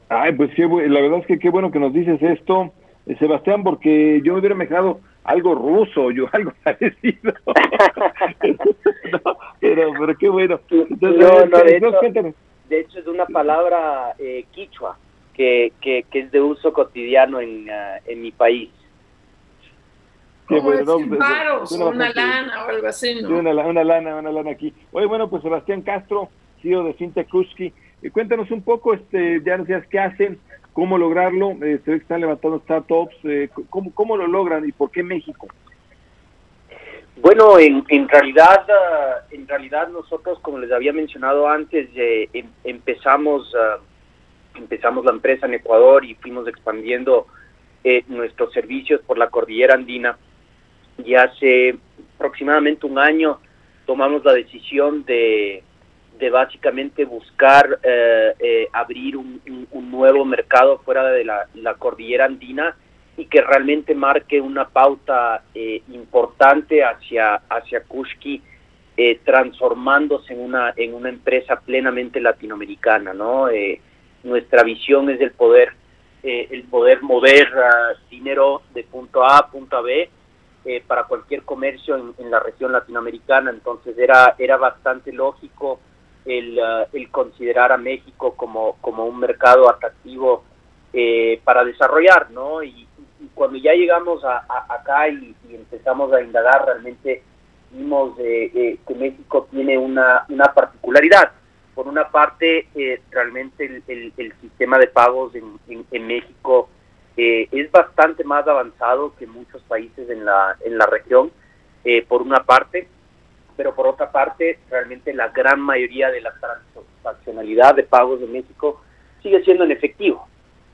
Ay, pues qué, la verdad es que qué bueno que nos dices esto, eh, Sebastián, porque yo me hubiera mejorado algo ruso, yo algo parecido. pero, pero qué bueno.
de, hecho, es una palabra eh, quichua que, que, que, es de uso cotidiano en, uh, en mi país.
Qué bueno, una, lana o algo así, ¿no?
Una, una, lana, una lana aquí. Oye, bueno, pues Sebastián Castro, CEO de FinTech Kuski, eh, cuéntanos un poco, este, ya nos qué hacen, cómo lograrlo, eh, se ve que están levantando startups, eh, ¿cómo, ¿cómo lo logran y por qué México?
Bueno, en, en realidad, uh, en realidad nosotros, como les había mencionado antes, eh, em, empezamos, uh, empezamos la empresa en Ecuador y fuimos expandiendo eh, nuestros servicios por la cordillera andina y hace aproximadamente un año tomamos la decisión de, básicamente buscar eh, eh, abrir un, nuevo mercado fuera de la, cordillera andina y que realmente marque una pauta eh, importante hacia, hacia Kushki, transformándose en una, en una empresa plenamente latinoamericana. ¿no? nuestra visión es el poder, el poder mover ah, dinero de punto A a punto B eh, para cualquier comercio en, la región latinoamericana, entonces era, era bastante lógico el, uh, el considerar a México como, como un mercado atractivo eh, para desarrollar, ¿no? Y, cuando ya llegamos a, acá y, empezamos a indagar, realmente vimos que México tiene una, una particularidad. Por una parte, eh, realmente el, el, sistema de pagos en, en, México eh, es bastante más avanzado que muchos países en la, en la región, eh, por una parte, pero por otra parte, realmente la gran mayoría de la transaccionalidad de pagos de México sigue siendo en efectivo.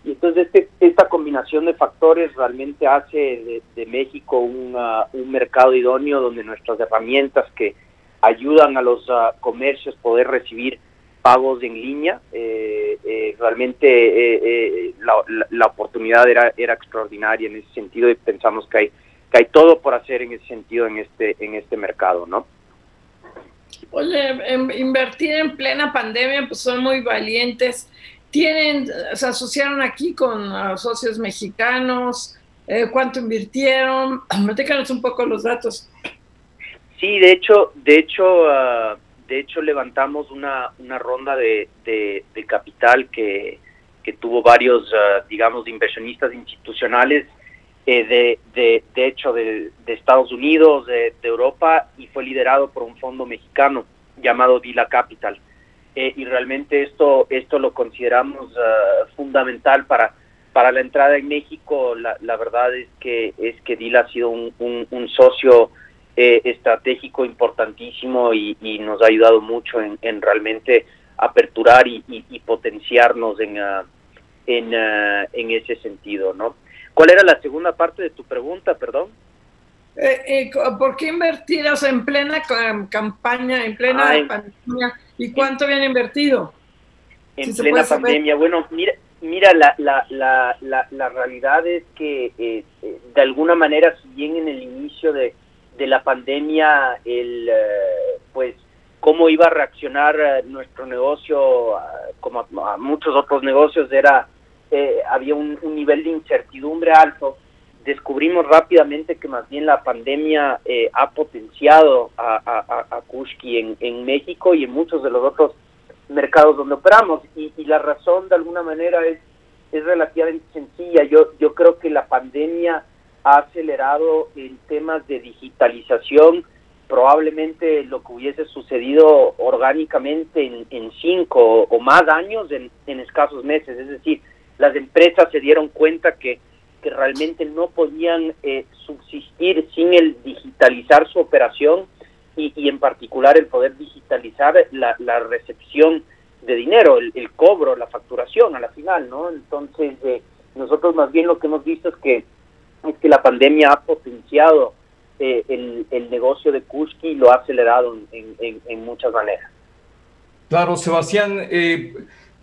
Y entonces este, esta combinación de factores realmente hace de, México un mercado idóneo donde nuestras herramientas que ayudan a los uh, comercios poder recibir pagos en línea, eh, eh, realmente la, la, oportunidad era, era extraordinaria en ese sentido y pensamos que hay, que hay todo por hacer en ese sentido en este, en este mercado, ¿no?
Oye, em, invertir en plena pandemia, pues son muy valientes tienen, se asociaron aquí con socios mexicanos, eh, cuánto invirtieron, Métecanos un poco los datos.
Sí, de hecho, de hecho, ah, de hecho levantamos una, una ronda de, de, capital que, que, tuvo varios, uh, digamos, inversionistas institucionales, eh, de, de, de, hecho, de, Estados Unidos, de, Europa, y fue liderado por un fondo mexicano llamado Vila Capital. Eh, y realmente esto esto lo consideramos uh, fundamental para para la entrada en México la, la verdad es que es que Dila ha sido un, un, socio eh, estratégico importantísimo y, y, nos ha ayudado mucho en, en realmente aperturar y, y, potenciarnos en uh, en, uh, en ese sentido no cuál era la segunda parte de tu pregunta perdón
eh, eh, ¿Por qué invertir en plena campaña, en plena pandemia? ¿Y cuánto habían invertido?
En plena pandemia. Bueno, mira, mira la, la, la, la, realidad es que eh, eh, de alguna manera, si bien en el inicio de, de la pandemia, el, pues, cómo iba a reaccionar nuestro negocio, como a, muchos otros negocios, era había un nivel de incertidumbre alto descubrimos rápidamente que más bien la pandemia eh, ha potenciado a Kushki en, en, México y en muchos de los otros mercados donde operamos. Y, y, la razón de alguna manera es, es relativamente sencilla. Yo, yo creo que la pandemia ha acelerado en temas de digitalización probablemente lo que hubiese sucedido orgánicamente en, en cinco o más años en, escasos meses. Es decir, las empresas se dieron cuenta que que realmente no podían eh, subsistir sin el digitalizar su operación y, y, en particular el poder digitalizar la, la recepción de dinero, el, el, cobro, la facturación a la final, ¿no? Entonces, eh, nosotros más bien lo que hemos visto es que, es que la pandemia ha potenciado eh, el, negocio de Kuski y lo ha acelerado en muchas maneras.
Claro, Sebastián, eh,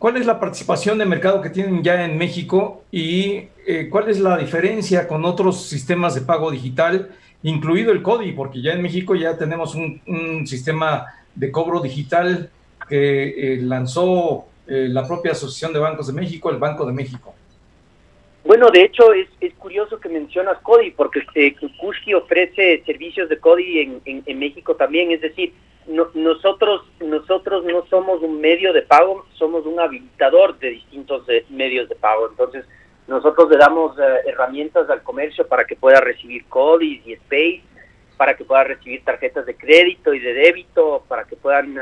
¿Cuál es la participación de mercado que tienen ya en México y eh, cuál es la diferencia con otros sistemas de pago digital, incluido el CODI? Porque ya en México ya tenemos un, sistema de cobro digital que eh, lanzó eh, la propia Asociación de Bancos de México, el Banco de México.
Bueno, de hecho es, es curioso que mencionas CODI, porque eh, ofrece servicios de CODI en, en, México también, es decir, nosotros nosotros no somos un medio de pago, somos un habilitador de distintos eh, medios de pago. Entonces, nosotros le damos eh, herramientas al comercio para que pueda recibir CODIs y Space, para que pueda recibir tarjetas de crédito y de débito, para que puedan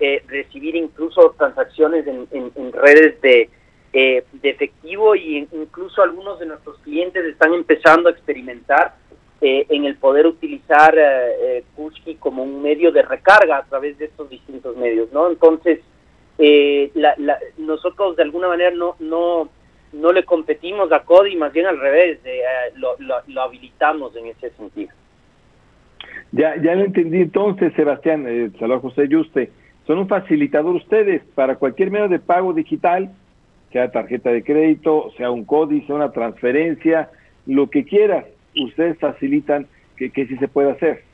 eh, recibir incluso transacciones en, en, redes de, de efectivo y incluso algunos de nuestros clientes están empezando a experimentar eh, en el poder utilizar eh, eh como un medio de recarga a través de estos distintos medios, ¿no? Entonces, eh, la, la, nosotros de alguna manera no, no, no le competimos a Cody, más bien al revés, eh, lo, lo, lo, habilitamos en ese sentido.
Ya, ya lo entendí entonces, Sebastián, eh, saludos José Yuste, son un facilitador ustedes para cualquier medio de pago digital, sea tarjeta de crédito, sea un CODI, sea una transferencia, lo que quieras ustedes facilitan que, que sí se pueda hacer.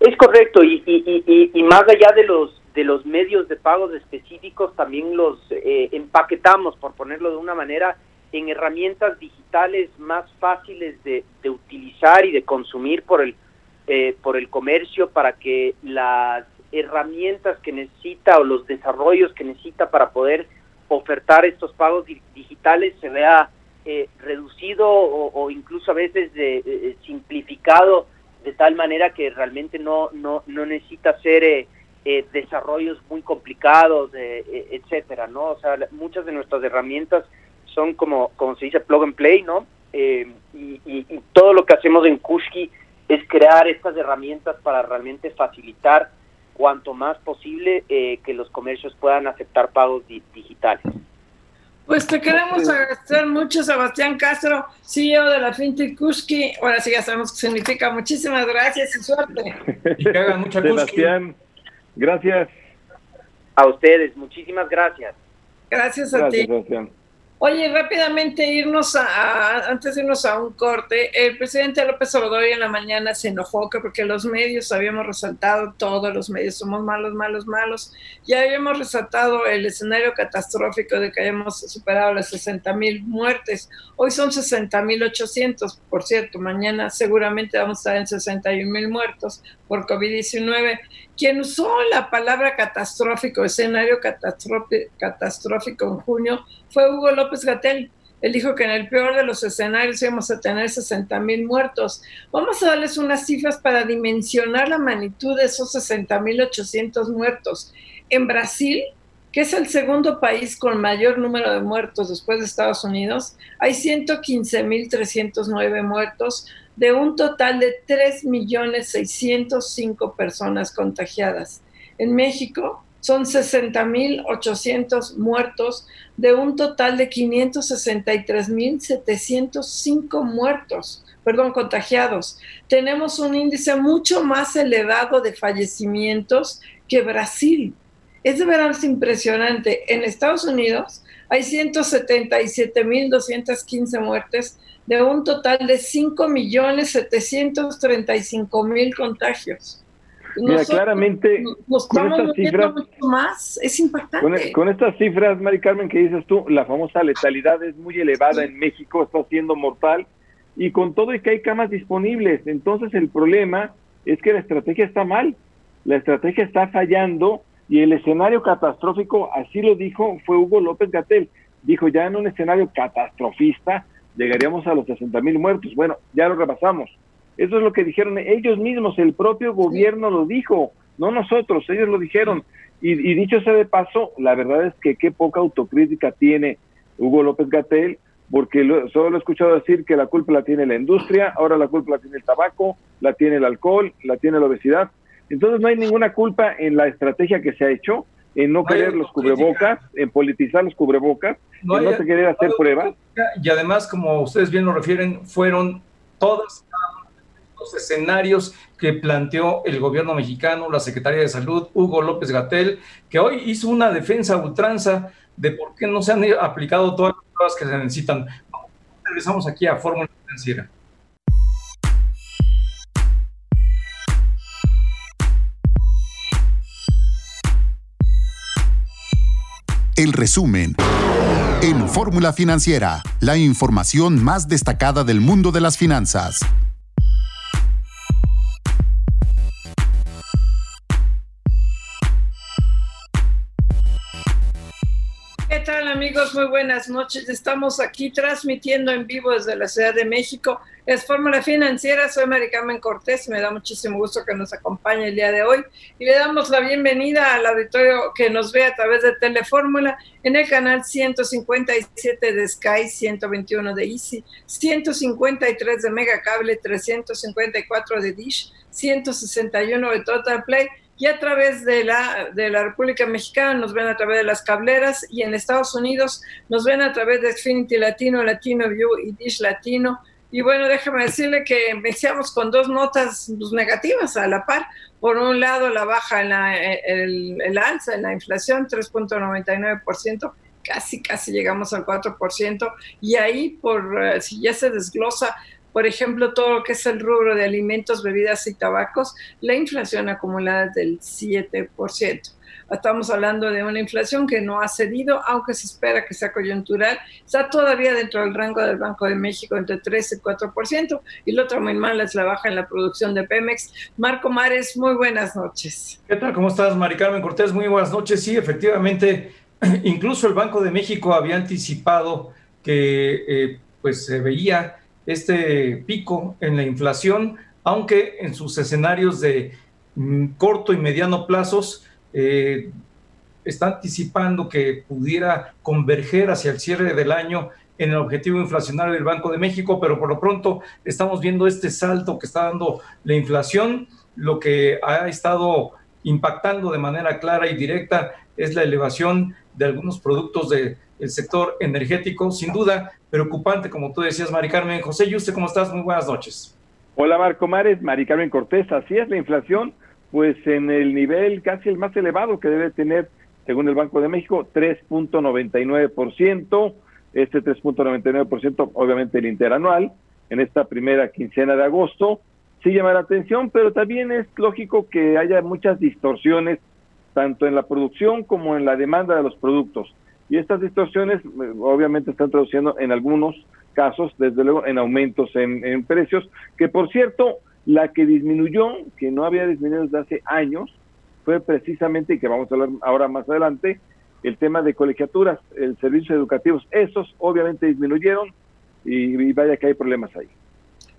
Es correcto, y, y, y, más allá de los de los medios de pagos específicos, también los eh, empaquetamos, por ponerlo de una manera, en herramientas digitales más fáciles de, utilizar y de consumir por el, eh, por el comercio para que las herramientas que necesita o los desarrollos que necesita para poder ofertar estos pagos digitales se vea eh, reducido o, incluso a veces de, simplificado de tal manera que realmente no, no, no necesita hacer eh, eh, desarrollos muy complicados, etcétera, ¿no? O sea, muchas de nuestras herramientas son como, como se dice, plug and play, ¿no? Y, y, todo lo que hacemos en Kushki es crear estas herramientas para realmente facilitar cuanto más posible que los comercios puedan aceptar pagos digitales.
Pues te queremos agradecer mucho, Sebastián Castro, CEO de la FinTech Kuski. Ahora sí ya sabemos qué significa. Muchísimas gracias y suerte.
Y que hagan mucha
Sebastián, gracias.
A ustedes, muchísimas gracias.
Gracias a ti. Sebastián. Oye, rápidamente irnos a, antes de irnos a un corte, el presidente López Obrador en la mañana se enojó porque los medios habíamos resaltado, todos los medios somos malos, malos, malos, ya habíamos resaltado el escenario catastrófico de que hayamos superado las 60 mil muertes, hoy son 60 mil 800, por cierto, mañana seguramente vamos a estar en 61 mil muertos por COVID-19. Quien usó la palabra catastrófico, escenario catastrófico en junio, fue Hugo López Gatel. Él dijo que en el peor de los escenarios íbamos a tener 60 mil muertos. Vamos a darles unas cifras para dimensionar la magnitud de esos 60 mil 800 muertos. En Brasil, que es el segundo país con mayor número de muertos después de Estados Unidos, hay 115 mil 309 muertos de un total de 3 millones 605 personas contagiadas. En México, son 60.800 muertos de un total de 563.705 muertos, perdón, contagiados. Tenemos un índice mucho más elevado de fallecimientos que Brasil. Es de veras impresionante. En Estados Unidos hay 177.215 muertes de un total de 5.735.000 contagios.
Mira, claramente
con estas cifras, más, es impactante.
Con, estas cifras, Mari Carmen, que dices tú, la famosa letalidad es muy elevada en México, está siendo mortal, y con todo y que hay camas disponibles, entonces el problema es que la estrategia está mal, la estrategia está fallando, y el escenario catastrófico, así lo dijo, fue Hugo López Gatel, dijo ya en un escenario catastrofista llegaríamos a los 60 mil muertos, bueno, ya lo repasamos, eso es lo que dijeron ellos mismos, el propio gobierno lo dijo, no nosotros, ellos lo dijeron. Y, dicho sea de paso, la verdad es que qué poca autocrítica tiene Hugo López Gatel, porque solo he escuchado decir que la culpa la tiene la industria, ahora la culpa la tiene el tabaco, la tiene el alcohol, la tiene la obesidad. Entonces no hay ninguna culpa en la estrategia que se ha hecho, en no, querer los cubrebocas, en politizar los cubrebocas, en no querer hacer pruebas.
Y además, como ustedes bien lo refieren, fueron todas los escenarios que planteó el gobierno mexicano, la Secretaría de Salud, Hugo López Gatel, que hoy hizo una defensa ultranza de por qué no se han aplicado todas las pruebas que se necesitan. Regresamos aquí a Fórmula Financiera.
El resumen. En Fórmula Financiera, la información más destacada del mundo de las finanzas.
Amigos? Muy buenas noches. Estamos aquí transmitiendo en vivo desde la Ciudad de México. Es Fórmula Financiera, soy Maricarmen Cortés me da muchísimo gusto que nos acompañe el día de hoy. Y le damos la bienvenida al auditorio que nos ve a través de Telefórmula en el canal 157 de Sky, 121 de Easy, 153 de Megacable, 354 de Dish, 161 de Total Play y a través de la, de la República Mexicana nos ven a través de las cableras y en Estados Unidos nos ven a través de Xfinity Latino, Latino View y Dish Latino. Y bueno, déjame decirle que iniciamos con dos notas pues, negativas a la par. Por un lado, la baja en la, el alza en la inflación, 3.99%, casi, casi llegamos al 4%. Y ahí, por eh, si ya se desglosa por ejemplo, todo lo que es el rubro de alimentos, bebidas y tabacos, la inflación acumulada es del 7%. Estamos hablando de una inflación que no ha cedido, aunque se espera que sea coyuntural. Está todavía dentro del rango del Banco de México entre 3 y 4%. Y lo otro muy mal es la baja en la producción de Pemex. Marco Mares, muy buenas noches.
¿Qué tal? ¿Cómo estás, Mari Carmen Cortés? Muy buenas noches. Sí, efectivamente, incluso el Banco de México había anticipado que eh, pues se veía este pico en la inflación, aunque en sus escenarios de mm, corto y mediano plazos eh, está anticipando que pudiera converger hacia el cierre del año en el objetivo inflacionario del Banco de México, pero por lo pronto estamos viendo este salto que está dando la inflación. Lo que ha estado impactando de manera clara y directa es la elevación de algunos productos del sector energético, sin duda preocupante, como tú decías, Mari Carmen. José Yuste, ¿cómo estás? Muy buenas noches.
Hola, Marco Mares, Mari Carmen Cortés. Así es, la inflación pues en el nivel casi el más elevado que debe tener, según el Banco de México, 3.99%, este 3.99% obviamente el interanual, en esta primera quincena de agosto, sí llama la atención, pero también es lógico que haya muchas distorsiones tanto en la producción como en la demanda de los productos. Y estas distorsiones eh, obviamente están traduciendo en algunos casos, desde luego, en aumentos en, precios, que por cierto, la que disminuyó, que no había disminuido desde hace años, fue precisamente, y que vamos a hablar ahora más adelante, el tema de colegiaturas, el servicios educativos. Esos obviamente disminuyeron y, vaya que hay problemas ahí.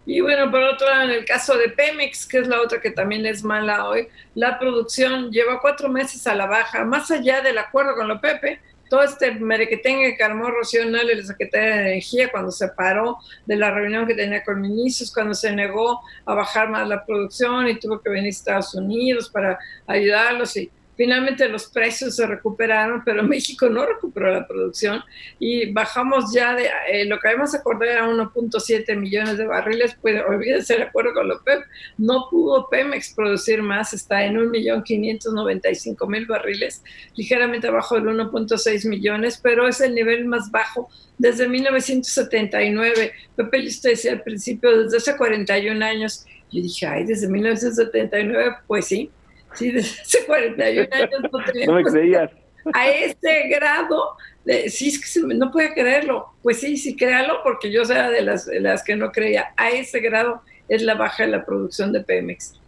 Y bueno, por otro lado, en el caso de Pemex, que es la otra que también es mala hoy, la producción lleva cuatro meses a la baja, más allá del acuerdo con lo Pepe, todo este merequetengue que armó Rocío Nale, la secretaria de Energía, cuando se paró de la reunión que tenía con ministros, cuando se negó a bajar más la producción y tuvo que venir a Estados Unidos para ayudarlos y Finalmente los precios se recuperaron, pero México no recuperó la producción y bajamos ya de eh, lo que habíamos acordado era 1.7 millones de barriles, pues olvídense el acuerdo con lo PEP, no pudo Pemex producir más, está en 1.595.000 barriles, ligeramente abajo del 1.6 millones, pero es el nivel más bajo desde 1979. Pepe, usted decía al principio, desde hace 41 años, yo dije, ay, desde 1979, pues sí, Sí, desde hace 41 años no
No me creías.
A este grado, de, sí, es que no puede creerlo. Pues sí, sí, créalo, porque yo era de las, de las que no creía. A ese grado es la baja de la producción de Pemex.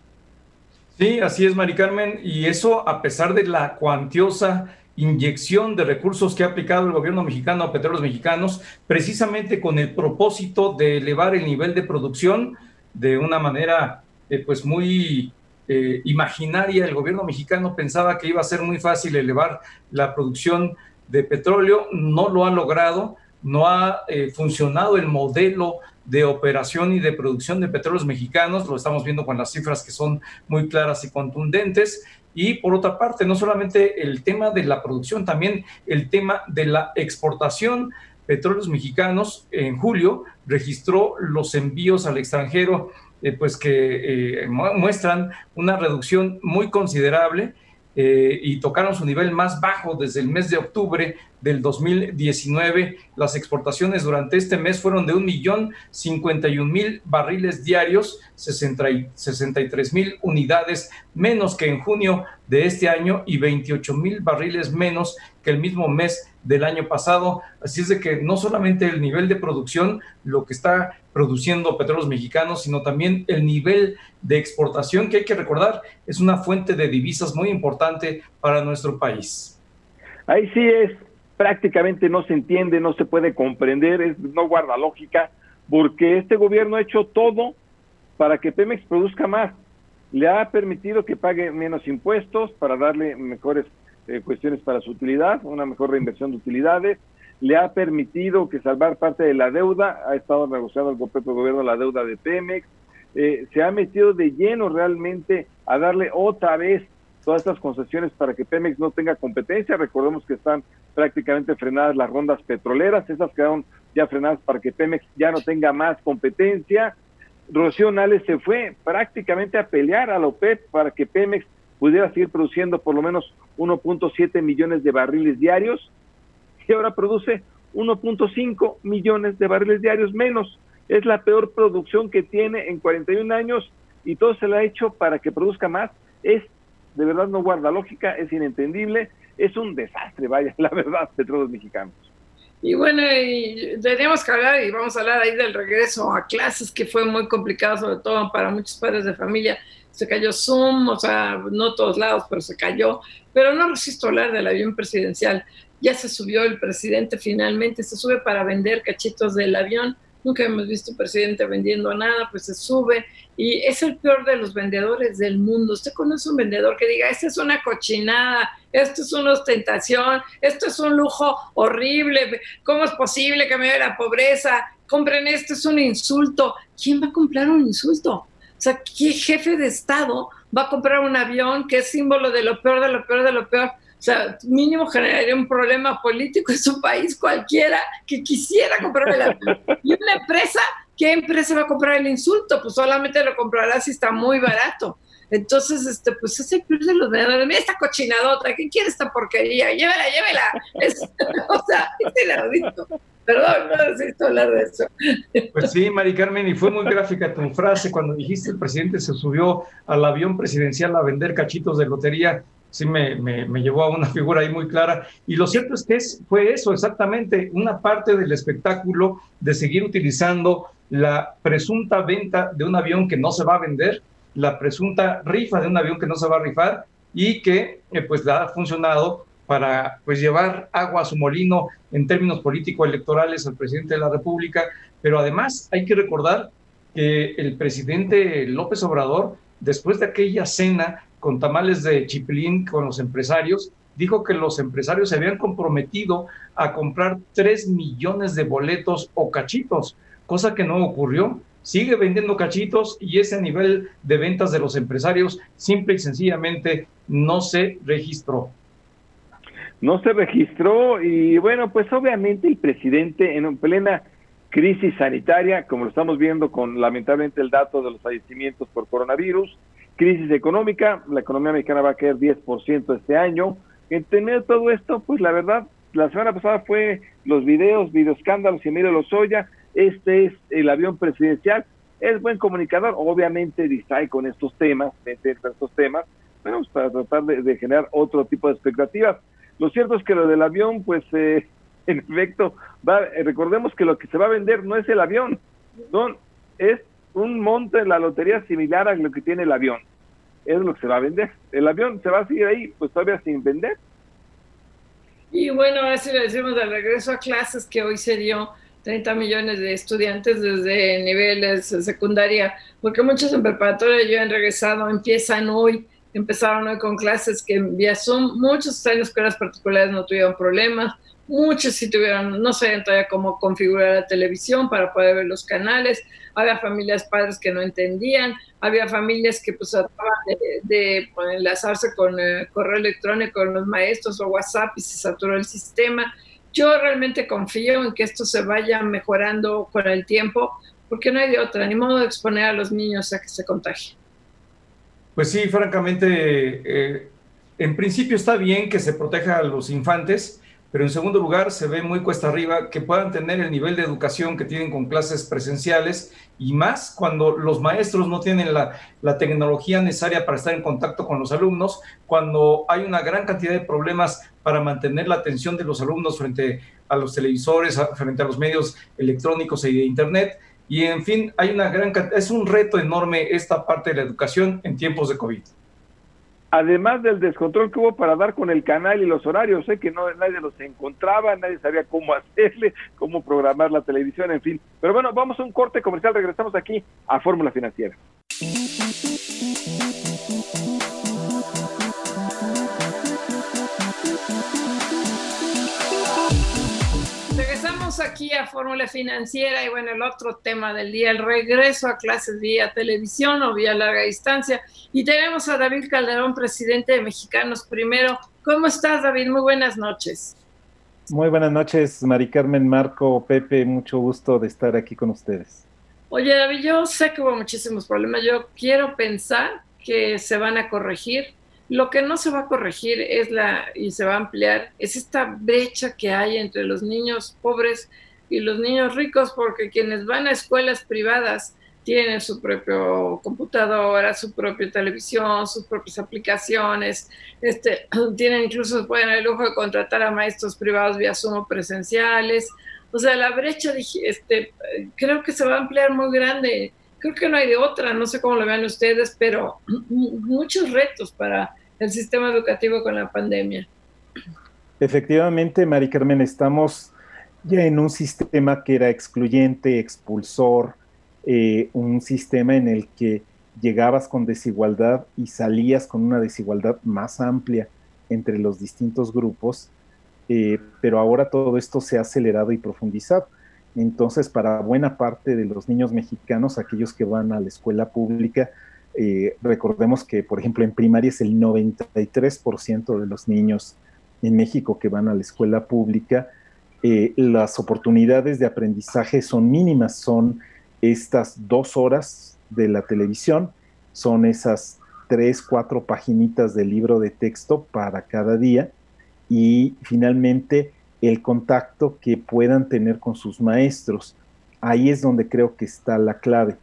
Sí, así es, Mari Carmen, y eso a pesar de la cuantiosa inyección de recursos que ha aplicado el gobierno mexicano a petróleos mexicanos, precisamente con el propósito de elevar el nivel de producción de una manera eh, pues muy eh, imaginaria, el gobierno mexicano pensaba que iba a ser muy fácil elevar la producción de petróleo, no lo ha logrado, no ha eh, funcionado el modelo de operación y de producción de petróleos mexicanos, lo estamos viendo con las cifras que son muy claras y contundentes. Y por otra parte, no solamente el tema de la producción, también el tema de la exportación. Petróleos Mexicanos en julio registró los envíos al extranjero eh, pues que eh, muestran una reducción muy considerable eh, y tocaron su nivel más bajo desde el mes de octubre del 2019. Las exportaciones durante este mes fueron de 1.051.000 barriles diarios, 63.000 unidades menos que en junio de este año y 28.000 barriles menos que el mismo mes del año pasado. Así es de que no solamente el nivel de producción, lo que está produciendo petróleos mexicanos, sino también el nivel de exportación que hay que recordar es una fuente de divisas muy importante para nuestro país.
Ahí sí es prácticamente no se entiende, no se puede comprender, es, no guarda lógica, porque este gobierno ha hecho todo para que Pemex produzca más. Le ha permitido que pague menos impuestos para darle mejores eh, cuestiones para su utilidad, una mejor reinversión de utilidades. Le ha permitido que salvar parte de la deuda, ha estado negociando el propio gobierno la deuda de Pemex. Eh, se ha metido de lleno realmente a darle otra vez todas estas concesiones para que Pemex no tenga competencia. Recordemos que están prácticamente frenadas las rondas petroleras, esas quedaron ya frenadas para que Pemex ya no tenga más competencia. Rocío Nales se fue prácticamente a pelear a la OPEP para que Pemex pudiera seguir produciendo por lo menos 1.7 millones de barriles diarios y ahora produce 1.5 millones de barriles diarios menos. Es la peor producción que tiene en 41 años y todo se lo ha hecho para que produzca más. Es, de verdad, no guarda lógica, es inentendible, es un desastre, vaya, la verdad, Petróleos Mexicanos.
Y bueno, y tenemos que hablar, y vamos a hablar ahí del regreso a clases, que fue muy complicado, sobre todo para muchos padres de familia. Se cayó Zoom, o sea, no todos lados, pero se cayó. Pero no resisto hablar del avión presidencial. Ya se subió el presidente finalmente, se sube para vender cachitos del avión nunca hemos visto un presidente vendiendo nada, pues se sube y es el peor de los vendedores del mundo. Usted conoce un vendedor que diga, esta es una cochinada, esto es una ostentación, esto es un lujo horrible, ¿cómo es posible que me vea la pobreza? Compren esto, es un insulto. ¿Quién va a comprar un insulto? O sea, ¿qué jefe de Estado va a comprar un avión que es símbolo de lo peor, de lo peor, de lo peor? O sea, mínimo generaría un problema político en su país cualquiera que quisiera comprar el avión. Y una empresa, ¿qué empresa va a comprar el insulto? Pues solamente lo comprará si está muy barato. Entonces, este, pues es el de los vendedores. Mira esta cochinadota, ¿quién quiere esta porquería? Llévela, llévela. o sea, este inaudito. Perdón, no necesito hablar de eso.
Pues sí, Mari Carmen, y fue muy gráfica tu frase cuando dijiste el presidente se subió al avión presidencial a vender cachitos de lotería sí me, me, llevó a una figura ahí muy clara. Y lo cierto es que es, fue eso exactamente, una parte del espectáculo de seguir utilizando la presunta venta de un avión que no se va a vender, la presunta rifa de un avión que no se va a rifar y que eh, pues ha funcionado para pues llevar agua a su molino en términos político-electorales al presidente de la República, pero además hay que recordar que el presidente López Obrador, después de aquella cena con tamales de chipilín con los empresarios, dijo que los empresarios se habían comprometido a comprar 3 millones de boletos o cachitos, cosa que no ocurrió. Sigue vendiendo cachitos y ese nivel de ventas de los empresarios simple y sencillamente no se registró.
No se registró y bueno, pues obviamente el presidente en plena crisis sanitaria, como lo estamos viendo con lamentablemente el dato de los fallecimientos por coronavirus, crisis económica, la economía mexicana va a caer 10% este año. En tener todo esto, pues la verdad, la semana pasada fue los videos, videoescándalos y Emilio Lozoya, este es el avión presidencial, es buen comunicador, obviamente distrae con estos temas, entre estos temas, bueno, pues para tratar de, generar otro tipo de expectativas. Lo cierto es que lo del avión, pues eh, en efecto, va, eh, recordemos que lo que se va a vender no es el avión, son, es un monte en la lotería similar a lo que tiene el avión es lo que se va a vender. El avión se va a seguir ahí, pues todavía sin vender.
Y bueno, ahora sí le decimos al regreso a clases que hoy se dio 30 millones de estudiantes desde niveles secundaria, porque muchos en preparatoria ya han regresado, empiezan hoy, empezaron hoy con clases que vía Zoom, muchos en escuelas particulares no tuvieron problemas, muchos sí tuvieron, no sabían todavía cómo configurar la televisión para poder ver los canales, había familias padres que no entendían, había familias que pues trataban de, enlazarse con eh, correo electrónico con los maestros o WhatsApp y se saturó el sistema. Yo realmente confío en que esto se vaya mejorando con el tiempo, porque no hay de otra, ni modo de exponer a los niños a que se contagien.
Pues sí, francamente, eh, en principio está bien que se proteja a los infantes, pero en segundo lugar se ve muy cuesta arriba que puedan tener el nivel de educación que tienen con clases presenciales y más cuando los maestros no tienen la, tecnología necesaria para estar en contacto con los alumnos, cuando hay una gran cantidad de problemas para mantener la atención de los alumnos frente a los televisores, frente a los medios electrónicos y de internet. Y en fin, hay una gran es un reto enorme esta parte de la educación en tiempos de COVID
además del descontrol que hubo para dar con el canal y los horarios, sé que no nadie los encontraba, nadie sabía cómo hacerle, cómo programar la televisión, en fin. Pero bueno, vamos a un corte comercial, regresamos aquí a Fórmula Financiera.
Aquí a Fórmula Financiera y bueno, el otro tema del día, el regreso a clases vía televisión o vía larga distancia. Y tenemos a David Calderón, presidente de Mexicanos Primero. ¿Cómo estás, David? Muy buenas noches.
Muy buenas noches, Mari Carmen, Marco, Pepe, mucho gusto de estar aquí con ustedes.
Oye, David, yo sé que hubo muchísimos problemas. Yo quiero pensar que se van a corregir lo que no se va a corregir es la, y se va a ampliar, es esta brecha que hay entre los niños pobres y los niños ricos, porque quienes van a escuelas privadas tienen su propio computadora, su propia televisión, sus propias aplicaciones, este, tienen incluso, pueden el lujo de contratar a maestros privados vía sumo presenciales. O sea, la brecha, este, creo que se va a ampliar muy grande. Creo que no hay de otra, no sé cómo lo vean ustedes, pero muchos retos para el sistema educativo con la pandemia.
Efectivamente, Mari Carmen, estamos ya en un sistema que era excluyente, expulsor, eh, un sistema en el que llegabas con desigualdad y salías con una desigualdad más amplia entre los distintos grupos, eh, pero ahora todo esto se ha acelerado y profundizado. Entonces, para buena parte de los niños mexicanos, aquellos que van a la escuela pública, eh, recordemos que, por ejemplo, en primaria es el 93% de los niños en México que van a la escuela pública, las oportunidades de aprendizaje son mínimas, son estas dos horas de la televisión son esas tres, cuatro paginitas de libro de texto para cada día y finalmente el contacto que puedan tener con sus maestros. Ahí es donde creo que está la clave,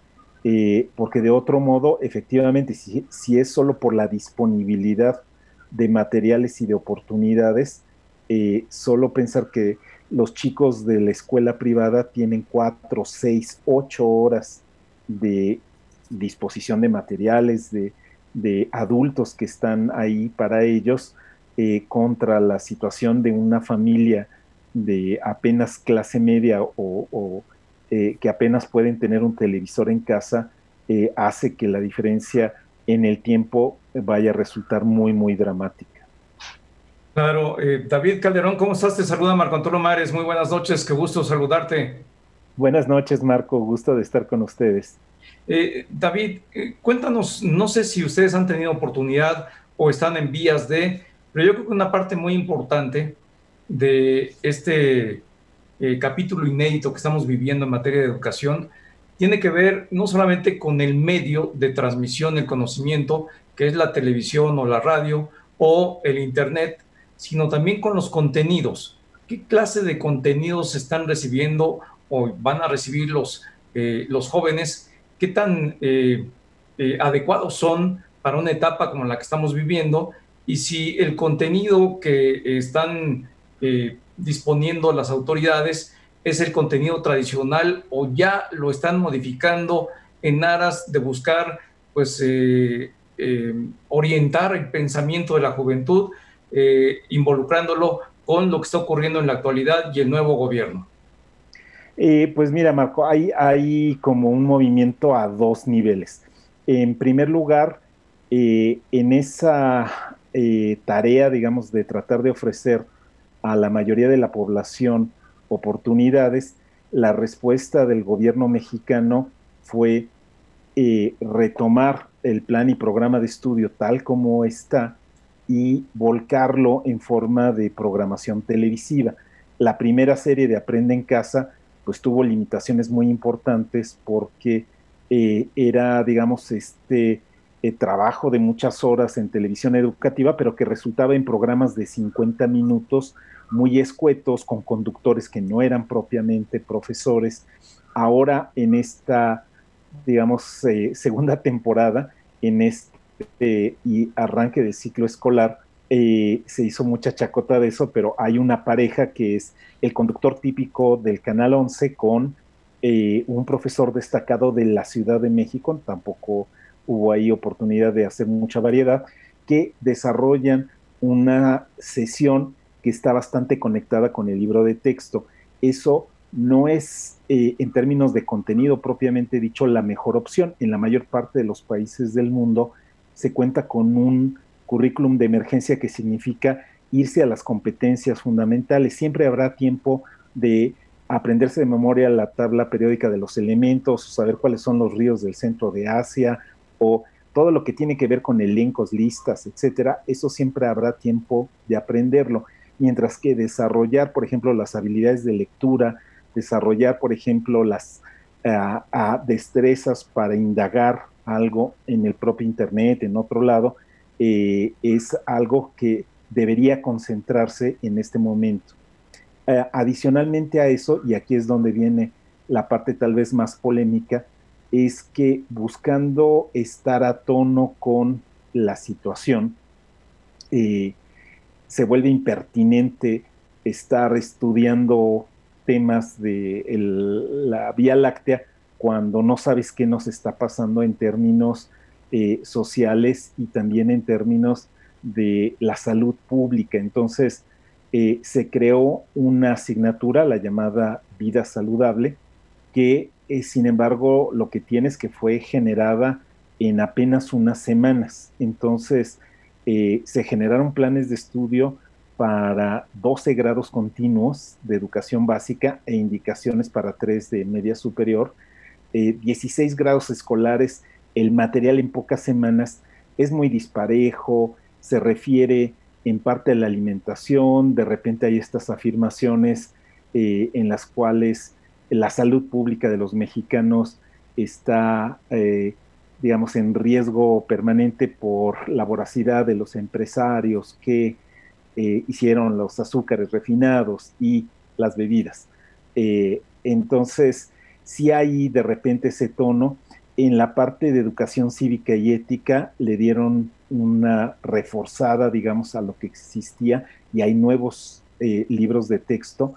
eh, porque de otro modo, efectivamente, si, es solo por la disponibilidad de materiales y de oportunidades, eh, solo pensar que los chicos de la escuela privada tienen cuatro, seis, ocho horas de disposición de materiales, de, adultos que están ahí para ellos, eh, contra la situación de una familia de apenas clase media o, eh, que apenas pueden tener un televisor en casa, eh, hace que la diferencia en el tiempo vaya a resultar muy, muy dramática.
Claro, eh, David Calderón, ¿cómo estás? Te saluda Marco Antonio Mares. Muy buenas noches, qué gusto saludarte.
Buenas noches, Marco, gusto de estar con ustedes.
David, cuéntanos, no sé si ustedes han tenido oportunidad o están en vías de, pero yo creo que una parte muy importante de este capítulo inédito que estamos viviendo en materia de educación tiene que ver no solamente con el medio de transmisión del conocimiento, que es la televisión o la radio o el Internet, sino también con los contenidos. ¿Qué clase de contenidos están recibiendo o van a recibir los, eh, los jóvenes? ¿Qué tan eh, eh, adecuados son para una etapa como la que estamos viviendo? Y si el contenido que están disponiendo las autoridades es el contenido tradicional o ya lo están modificando en aras de buscar pues orientar el pensamiento de la juventud eh, involucrándolo con lo que está ocurriendo en la actualidad y el nuevo gobierno?
Eh, pues mira, Marco, hay, hay como un movimiento a dos niveles. En primer lugar, eh, en esa tarea, digamos, de tratar de ofrecer a la mayoría de la población oportunidades, la respuesta del gobierno mexicano fue retomar el plan y programa de estudio tal como está y volcarlo en forma de programación televisiva. La primera serie de Aprende en Casa pues tuvo limitaciones muy importantes porque eh, era, digamos, este eh, trabajo de muchas horas en televisión educativa, pero que resultaba en programas de 50 minutos muy escuetos, con conductores que no eran propiamente profesores. Ahora en esta, digamos, eh, segunda temporada, en este y arranque de ciclo escolar, eh, se hizo mucha chacota de eso, pero hay una pareja que es el conductor típico del Canal 11 con eh, un profesor destacado de la Ciudad de México, tampoco hubo ahí oportunidad de hacer mucha variedad, que desarrollan una sesión que está bastante conectada con el libro de texto. Eso no es, en términos de contenido propiamente dicho, la mejor opción. En la mayor parte de los países del mundo, se cuenta con un currículum de emergencia que significa irse a las competencias fundamentales. Siempre habrá tiempo de aprenderse de memoria la tabla periódica de los elementos, saber cuáles son los ríos del centro de Asia, o todo lo que tiene que ver con elencos, listas, etcétera, eso siempre habrá tiempo de aprenderlo. Mientras que desarrollar, por ejemplo, las habilidades de lectura, desarrollar, por ejemplo, las ah, destrezas para indagar algo en el propio Internet, en otro lado, eh, es algo que debería concentrarse en este momento. Eh, adicionalmente a eso, y aquí es donde viene la parte tal vez más polémica, es que buscando estar a tono con la situación, eh, se vuelve impertinente estar estudiando temas de la Vía Láctea cuando no sabes qué nos está pasando en términos eh, sociales y también en términos de la salud pública. Entonces, eh, se creó una asignatura, la llamada Vida Saludable, que eh, sin embargo lo que tiene es que fue generada en apenas unas semanas. Entonces, se generaron planes de estudio para 12 grados continuos de educación básica e indicaciones para 3 de media superior, 16 grados escolares el material en pocas semanas es muy disparejo, se refiere en parte a la alimentación, de repente hay estas afirmaciones eh, en las cuales la salud pública de los mexicanos está, eh, digamos, en riesgo permanente por la voracidad de los empresarios que eh, hicieron los azúcares refinados y las bebidas. entonces, si hay de repente ese tono, en la parte de educación cívica y ética le dieron una reforzada, digamos, a lo que existía y hay nuevos eh, libros de texto.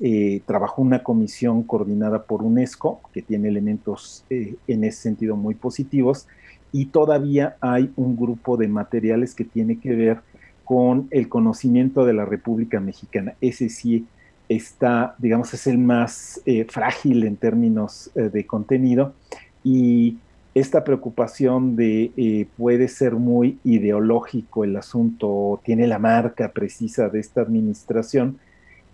Eh, trabajó una comisión coordinada por UNESCO que tiene elementos eh, en ese sentido muy positivos y todavía hay un grupo de materiales que tiene que ver con el conocimiento de la República Mexicana. Ese sí está, digamos, es el más frágil en términos de contenido y esta preocupación de eh, puede ser muy ideológico el asunto, tiene la marca precisa de esta administración,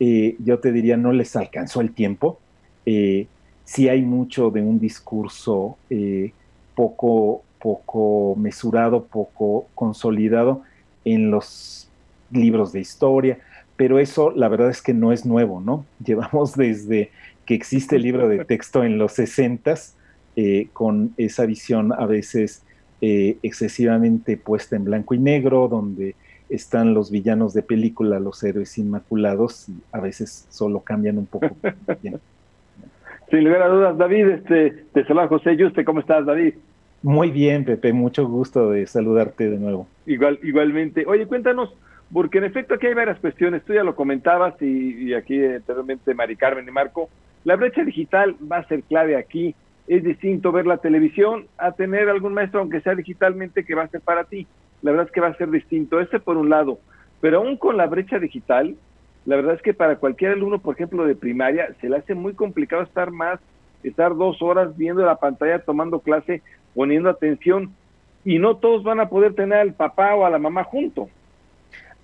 eh, yo te diría no les alcanzó el tiempo. Eh, sí hay mucho de un discurso poco, poco mesurado, poco consolidado en los libros de historia, pero eso la verdad es que no es nuevo, ¿no? Llevamos desde que existe el libro de texto en los 60s, eh, con esa visión a veces eh, excesivamente puesta en blanco y negro, donde están los villanos de película, los héroes inmaculados, y a veces solo cambian un poco.
Sin lugar a dudas, David, este, te saluda José Yuste, ¿cómo estás, David?
Muy bien, Pepe, mucho gusto de saludarte de nuevo.
Igual, igualmente. Oye, cuéntanos, porque en efecto aquí hay varias cuestiones, tú ya lo comentabas y, y aquí anteriormente Mari Carmen y Marco, la brecha digital va a ser clave aquí es distinto ver la televisión a tener algún maestro, aunque sea digitalmente, que va a ser para ti. La verdad es que va a ser distinto. Ese por un lado. Pero aún con la brecha digital, la verdad es que para cualquier alumno, por ejemplo, de primaria, se le hace muy complicado estar más, estar dos horas viendo la pantalla, tomando clase, poniendo atención. Y no todos van a poder tener al papá o a la mamá junto.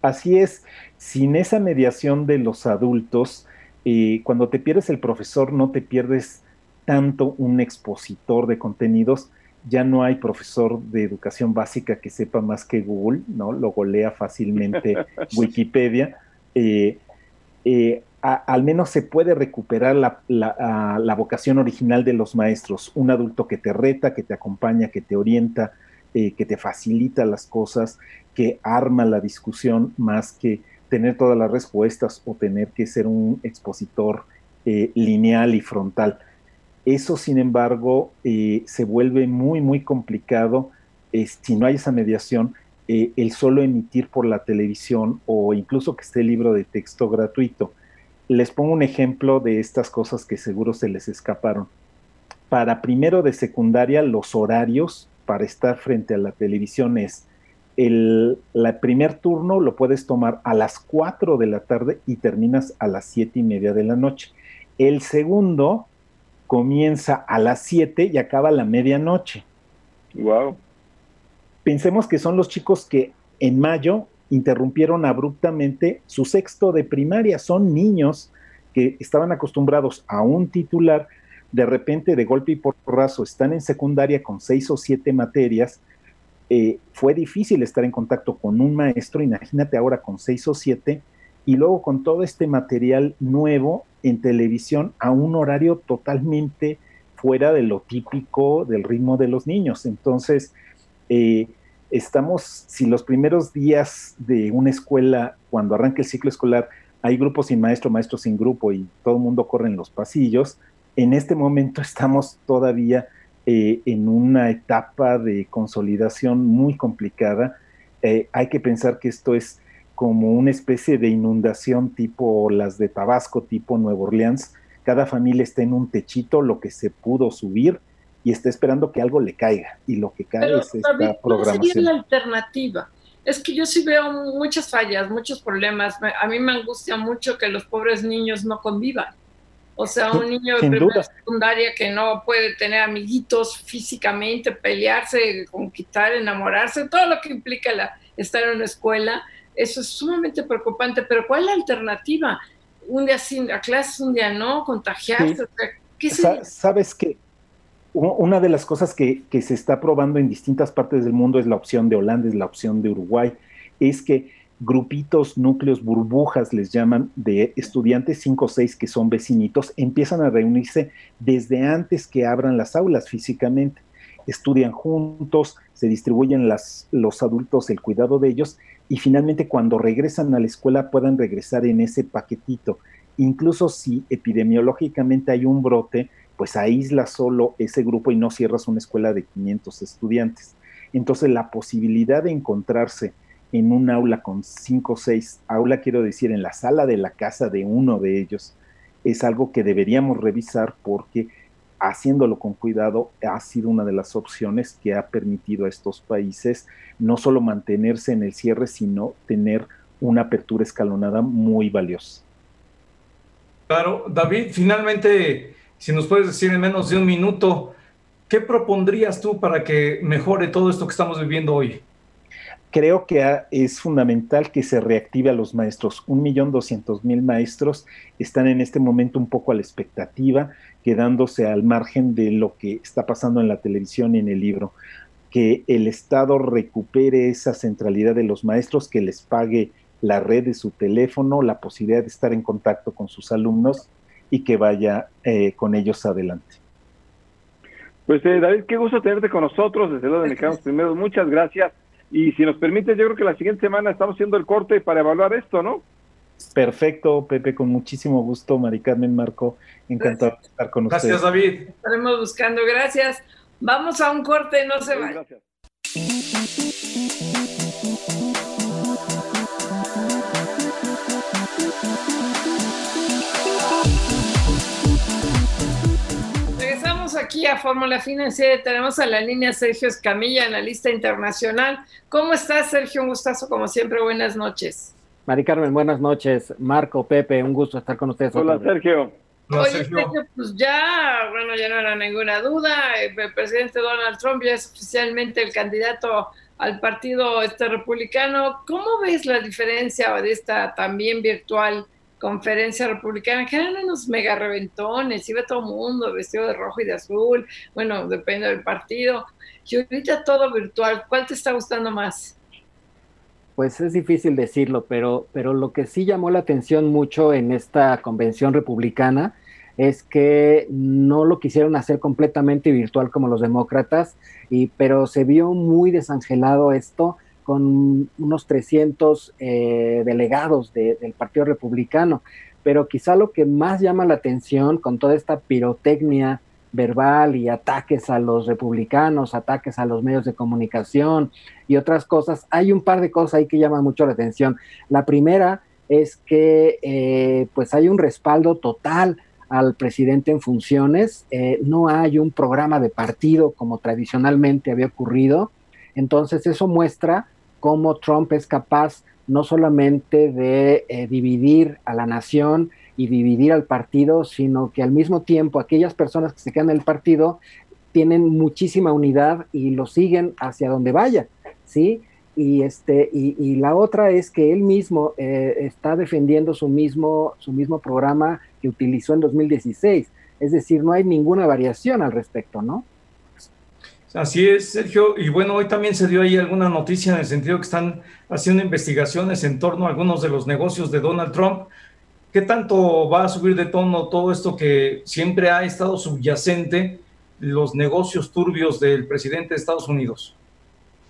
Así es, sin esa mediación de los adultos, eh, cuando te pierdes el profesor, no te pierdes tanto un expositor de contenidos, ya no hay profesor de educación básica que sepa más que Google, ¿no? Lo golea fácilmente Wikipedia. Eh, eh, al menos se puede recuperar la, vocación original de los maestros, un adulto que te reta, que te acompaña, que te orienta, eh, que te facilita las cosas, que arma la discusión más que tener todas las respuestas o tener que ser un expositor lineal y frontal. Eso, sin embargo, eh, se vuelve muy, muy complicado eh, si no hay esa mediación, eh, el solo emitir por la televisión o incluso que esté el libro de texto gratuito. Les pongo un ejemplo de estas cosas que seguro se les escaparon. Para primero de secundaria, los horarios para estar frente a la televisión es el primer turno lo puedes tomar a las 4 de la tarde y terminas a las 7 y media de la noche. El segundo comienza a las 7 y acaba a la medianoche.
Wow.
Pensemos que son los chicos que en mayo interrumpieron abruptamente su sexto de primaria. Son niños que estaban acostumbrados a un titular, de repente, de golpe y porrazo, están en secundaria con seis o siete materias. Eh, fue difícil estar en contacto con un maestro, imagínate ahora con seis o siete, y luego con todo este material nuevo en televisión a un horario totalmente fuera de lo típico del ritmo de los niños. Entonces, eh, estamos, si los primeros días de una escuela, cuando arranca el ciclo escolar, hay grupos sin maestro, maestros sin grupo y todo el mundo corre en los pasillos. En este momento estamos todavía eh, en una etapa de consolidación muy complicada. Eh, hay que pensar que esto es como una especie de inundación tipo las de Tabasco, tipo Nueva Orleans. Cada familia está en un techito, lo que se pudo subir, y está esperando que algo le caiga. Y lo que cae es esta programación.
sería la alternativa? Es que yo sí veo muchas fallas, muchos problemas. A mí me angustia mucho que los pobres niños no convivan. O sea, un niño de primera secundaria que no puede tener amiguitos físicamente, pelearse, conquistar, enamorarse, todo lo que implica la, estar en una escuela, eso es sumamente preocupante. Pero ¿cuál es la alternativa? Un día sin a clases, un día no, contagiarse. ¿qué
Sabes que una de las cosas que, que, se está probando en distintas partes del mundo es la opción de Holanda, es la opción de Uruguay, es que grupitos, núcleos, burbujas, les llaman, de estudiantes 5 o 6 que son vecinitos, empiezan a reunirse desde antes que abran las aulas físicamente. Estudian juntos, se distribuyen las, los adultos el cuidado de ellos y finalmente cuando regresan a la escuela puedan regresar en ese paquetito. Incluso si epidemiológicamente hay un brote, pues aísla solo ese grupo y no cierras una escuela de 500 estudiantes. Entonces la posibilidad de encontrarse en un aula con cinco o seis, aula quiero decir en la sala de la casa de uno de ellos, es algo que deberíamos revisar porque haciéndolo con cuidado ha sido una de las opciones que ha permitido a estos países no solo mantenerse en el cierre, sino tener una apertura escalonada muy valiosa.
Claro, David, finalmente, si nos puedes decir en menos de un minuto, ¿qué propondrías tú para que mejore todo esto que estamos viviendo hoy?
Creo que es fundamental que se reactive a los maestros. Un millón doscientos mil maestros están en este momento un poco a la expectativa, quedándose al margen de lo que está pasando en la televisión y en el libro. Que el Estado recupere esa centralidad de los maestros, que les pague la red de su teléfono, la posibilidad de estar en contacto con sus alumnos y que vaya eh, con ellos adelante.
Pues eh, David, qué gusto tenerte con nosotros, desde luego de Mexicanos Primero, muchas gracias y si nos permite, yo creo que la siguiente semana estamos haciendo el corte para evaluar esto, ¿no?
Perfecto, Pepe, con muchísimo gusto. Mari Carmen Marco, encantado de estar con
ustedes. Gracias, David.
Estaremos buscando, gracias. Vamos a un corte, no se vayan. Gracias. Aquí a Fórmula Financiera tenemos a la línea Sergio Escamilla, analista internacional. ¿Cómo estás, Sergio? Un gustazo, como siempre. Buenas noches.
Mari Carmen, buenas noches. Marco, Pepe, un gusto estar con ustedes.
Hola, Sergio.
Oye, Sergio, pues ya, bueno, ya no era ninguna duda. El presidente Donald Trump ya es oficialmente el candidato al partido este republicano. ¿Cómo ves la diferencia de esta también virtual conferencia republicana, que eran unos mega reventones, iba todo el mundo vestido de rojo y de azul, bueno, depende del partido, y ahorita todo virtual, ¿cuál te está gustando más?
Pues es difícil decirlo, pero, pero lo que sí llamó la atención mucho en esta convención republicana es que no lo quisieron hacer completamente virtual como los demócratas, y, pero se vio muy desangelado esto con unos 300 eh, delegados del Partido Republicano. Pero quizá lo que más llama la atención con toda esta pirotecnia verbal y ataques a los republicanos, ataques a los medios de comunicación y otras cosas, hay un par de cosas ahí que llaman mucho la atención. La primera es que eh, pues hay un respaldo total al presidente en funciones, eh, no hay un programa de partido como tradicionalmente había ocurrido, entonces eso muestra cómo Trump es capaz no solamente de eh, dividir a la nación y dividir al partido, sino que al mismo tiempo aquellas personas que se quedan en el partido tienen muchísima unidad y lo siguen hacia donde vaya, ¿sí? Y, este, y, la otra es que él mismo eh, está defendiendo su mismo, su mismo programa que utilizó en 2016. Es decir, no hay ninguna variación al respecto, ¿no?
Así es, Sergio. Y bueno, hoy también se dio ahí alguna noticia en el sentido que están haciendo investigaciones en torno a algunos de los negocios de Donald Trump. ¿Qué tanto va a subir de tono todo esto que siempre ha estado subyacente, los negocios turbios del presidente de Estados Unidos?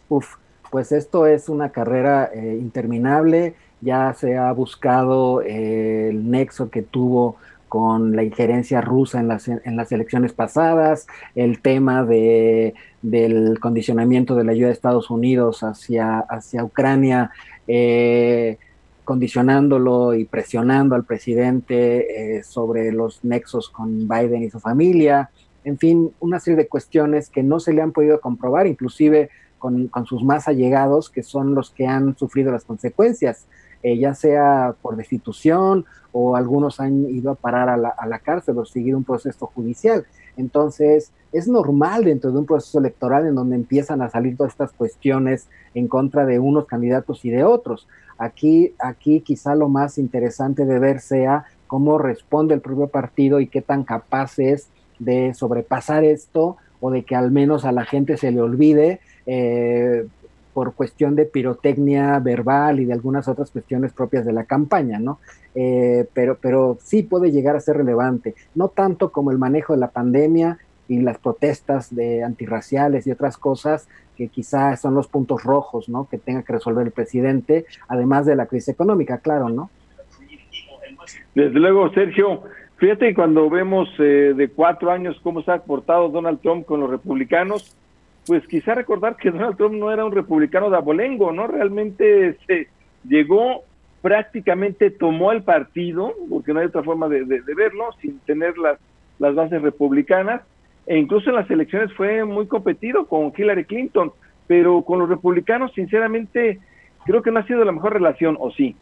Uf, pues esto es una carrera eh, interminable ya se ha buscado eh, el nexo que tuvo con la injerencia rusa en las, en las elecciones pasadas, el tema de, del condicionamiento de la ayuda de Estados Unidos hacia, hacia Ucrania, eh, condicionándolo y presionando al presidente eh, sobre los nexos con Biden y su familia, en fin, una serie de cuestiones que no se le han podido comprobar, inclusive con, con sus más allegados, que son los que han sufrido las consecuencias eh, ya sea por destitución o algunos han ido a parar a la, a la cárcel o seguir un proceso judicial. Entonces, es normal dentro de un proceso electoral en donde empiezan a salir todas estas cuestiones en contra de unos candidatos y de otros. Aquí, aquí quizá lo más interesante de ver sea cómo responde el propio partido y qué tan capaz es de sobrepasar esto o de que al menos a la gente se le olvide eh, por cuestión de pirotecnia verbal y de algunas otras cuestiones propias de la campaña, ¿no? Eh, pero, pero sí puede llegar a ser relevante, no tanto como el manejo de la pandemia y las protestas de antirraciales y otras cosas que quizá son los puntos rojos, ¿no? Que tenga que resolver el presidente, además de la crisis económica, claro, ¿no?
Desde luego, Sergio, fíjate cuando vemos eh, de cuatro años cómo se ha portado Donald Trump con los republicanos, pues quizá recordar que Donald Trump no era un republicano de abolengo, ¿no? Realmente se llegó, prácticamente tomó el partido, porque no hay otra forma de, verlo, sin tener las, las bases republicanas, e incluso en las elecciones fue muy competido con Hillary Clinton, pero con los republicanos, sinceramente, creo que no ha sido la mejor relación, ¿o sí?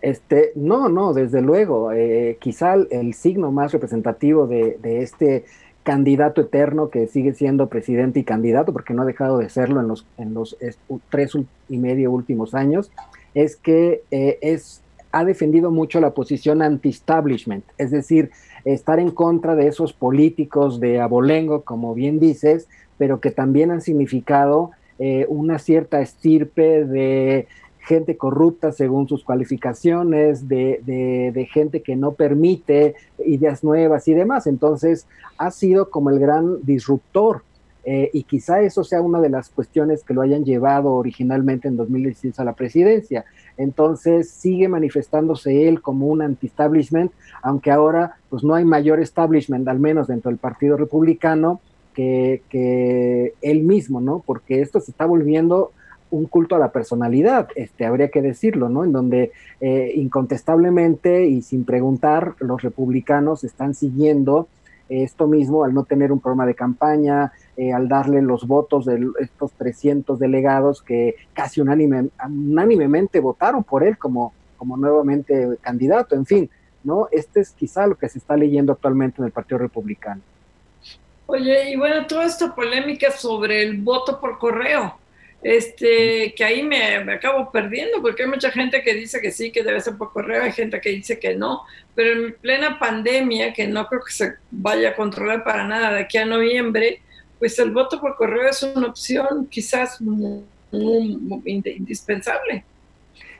Este, no, no, desde luego. Eh, quizá el, signo más representativo de, de este candidato eterno que sigue siendo presidente y candidato, porque no ha dejado de serlo en los, en los tres y medio últimos años, es que eh, es, ha defendido mucho la posición anti-establishment, es decir, estar en contra de esos políticos de abolengo, como bien dices, pero que también han significado eh, una cierta estirpe de gente corrupta según sus cualificaciones, de, gente que no permite ideas nuevas y demás. Entonces, ha sido como el gran disruptor. Eh, y quizá eso sea una de las cuestiones que lo hayan llevado originalmente en 2016 a la presidencia. Entonces sigue manifestándose él como un anti-establishment, aunque ahora pues no hay mayor establishment, al menos dentro del Partido Republicano, que, que él mismo, ¿no? Porque esto se está volviendo un culto a la personalidad, este, habría que decirlo, ¿no? En donde eh, incontestablemente y sin preguntar, los republicanos están siguiendo esto mismo al no tener un programa de campaña, eh, al darle los votos de estos 300 delegados que casi unánime, unánimemente votaron por él como, como nuevamente candidato, en fin, ¿no? Este es quizá lo que se está leyendo actualmente en el Partido Republicano.
Oye, y bueno, toda esta polémica sobre el voto por correo, este, que ahí me, acabo perdiendo, porque hay mucha gente que dice que sí, que debe ser por correo, hay gente que dice que no, pero en plena pandemia, que no creo que se vaya a controlar para nada de aquí a noviembre, pues el voto por correo es una opción quizás indispensable.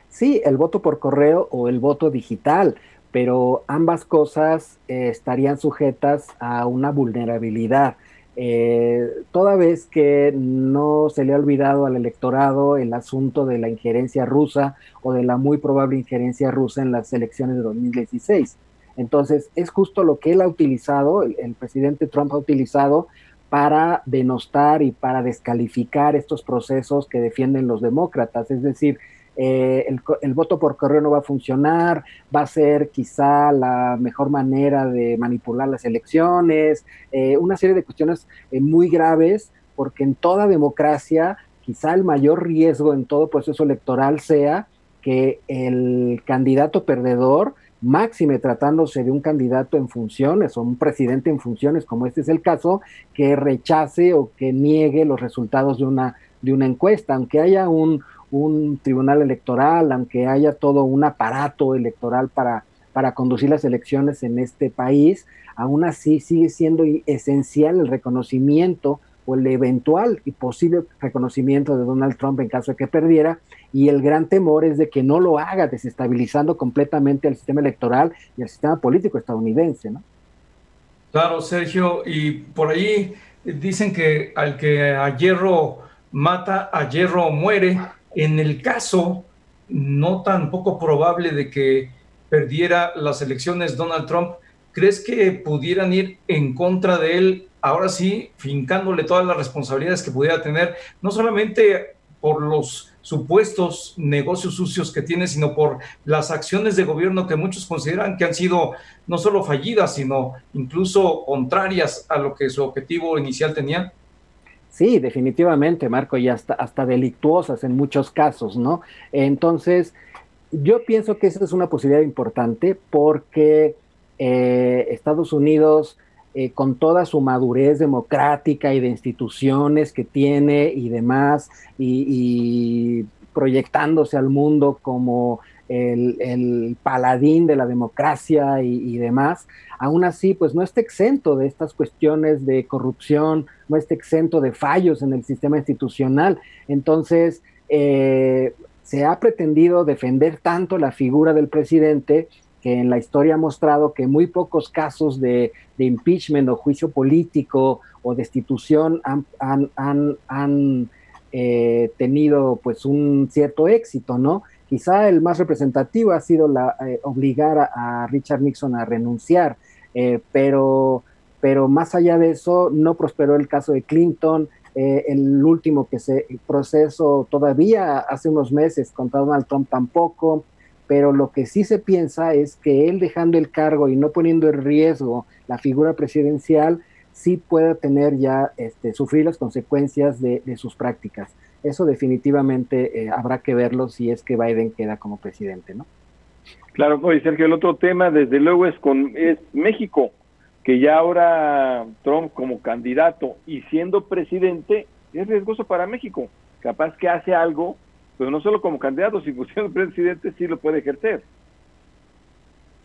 Sí, el voto por correo o el voto digital, pero ambas cosas eh, estarían sujetas a una vulnerabilidad. Eh, toda vez que no se le ha olvidado al electorado el asunto de la injerencia rusa o de la muy probable injerencia rusa en las elecciones de 2016. Entonces, es justo lo que él ha utilizado, el, el presidente Trump ha utilizado para denostar y para descalificar estos procesos que defienden los demócratas. Es decir, eh, el, voto por correo no va a funcionar, va a ser quizá la mejor manera de manipular las elecciones, eh, una serie de cuestiones eh, muy graves, porque en toda democracia quizá el mayor riesgo en todo proceso electoral sea que el candidato perdedor, máxime tratándose de un candidato en funciones o un presidente en funciones, como este es el caso, que rechace o que niegue los resultados de una, de una encuesta, aunque haya un, un tribunal electoral, aunque haya todo un aparato electoral para, para conducir las elecciones en este país, aún así sigue siendo esencial el reconocimiento o el eventual y posible reconocimiento de Donald Trump en caso de que perdiera, y el gran temor es de que no lo haga desestabilizando completamente el sistema electoral y el sistema político estadounidense, ¿no?
Claro, Sergio, y por ahí dicen que al que a hierro mata, a hierro muere, en el caso no tan poco probable de que perdiera las elecciones Donald Trump, ¿crees que pudieran ir en contra de él, ahora sí, fincándole todas las responsabilidades que pudiera tener, no solamente por los supuestos negocios sucios que tiene, sino por las acciones de gobierno que muchos consideran que han sido no solo fallidas, sino incluso contrarias a lo que su objetivo inicial tenía?
Sí, definitivamente, Marco, y hasta, hasta delictuosas en muchos casos, ¿no? Entonces, yo pienso que esa es una posibilidad importante porque eh, Estados Unidos, eh, con toda su madurez democrática y de instituciones que tiene y demás, y proyectándose al mundo como el, paladín de la democracia y, demás, aún así, pues no está exento de estas cuestiones de corrupción, no está exento de fallos en el sistema institucional. Entonces, eh, se ha pretendido defender tanto la figura del presidente que en la historia ha mostrado que muy pocos casos de, impeachment o juicio político o destitución han, han, eh, tenido pues un cierto éxito, ¿no? Quizá el más representativo ha sido la, eh, obligar a, Richard Nixon a renunciar, eh, pero, pero más allá de eso no prosperó el caso de Clinton. Eh, el último que se proceso todavía hace unos meses contra Donald Trump tampoco, pero lo que sí se piensa es que él dejando el cargo y no poniendo en riesgo la figura presidencial, sí puede tener ya, este, sufrir las consecuencias de sus prácticas eso definitivamente eh, habrá que verlo si es que Biden queda como presidente, ¿no?
Claro, pues Sergio, el otro tema desde luego es con es México, que ya ahora Trump como candidato y siendo presidente es riesgoso para México. Capaz que hace algo, pero no solo como candidato, sino siendo presidente sí lo puede ejercer.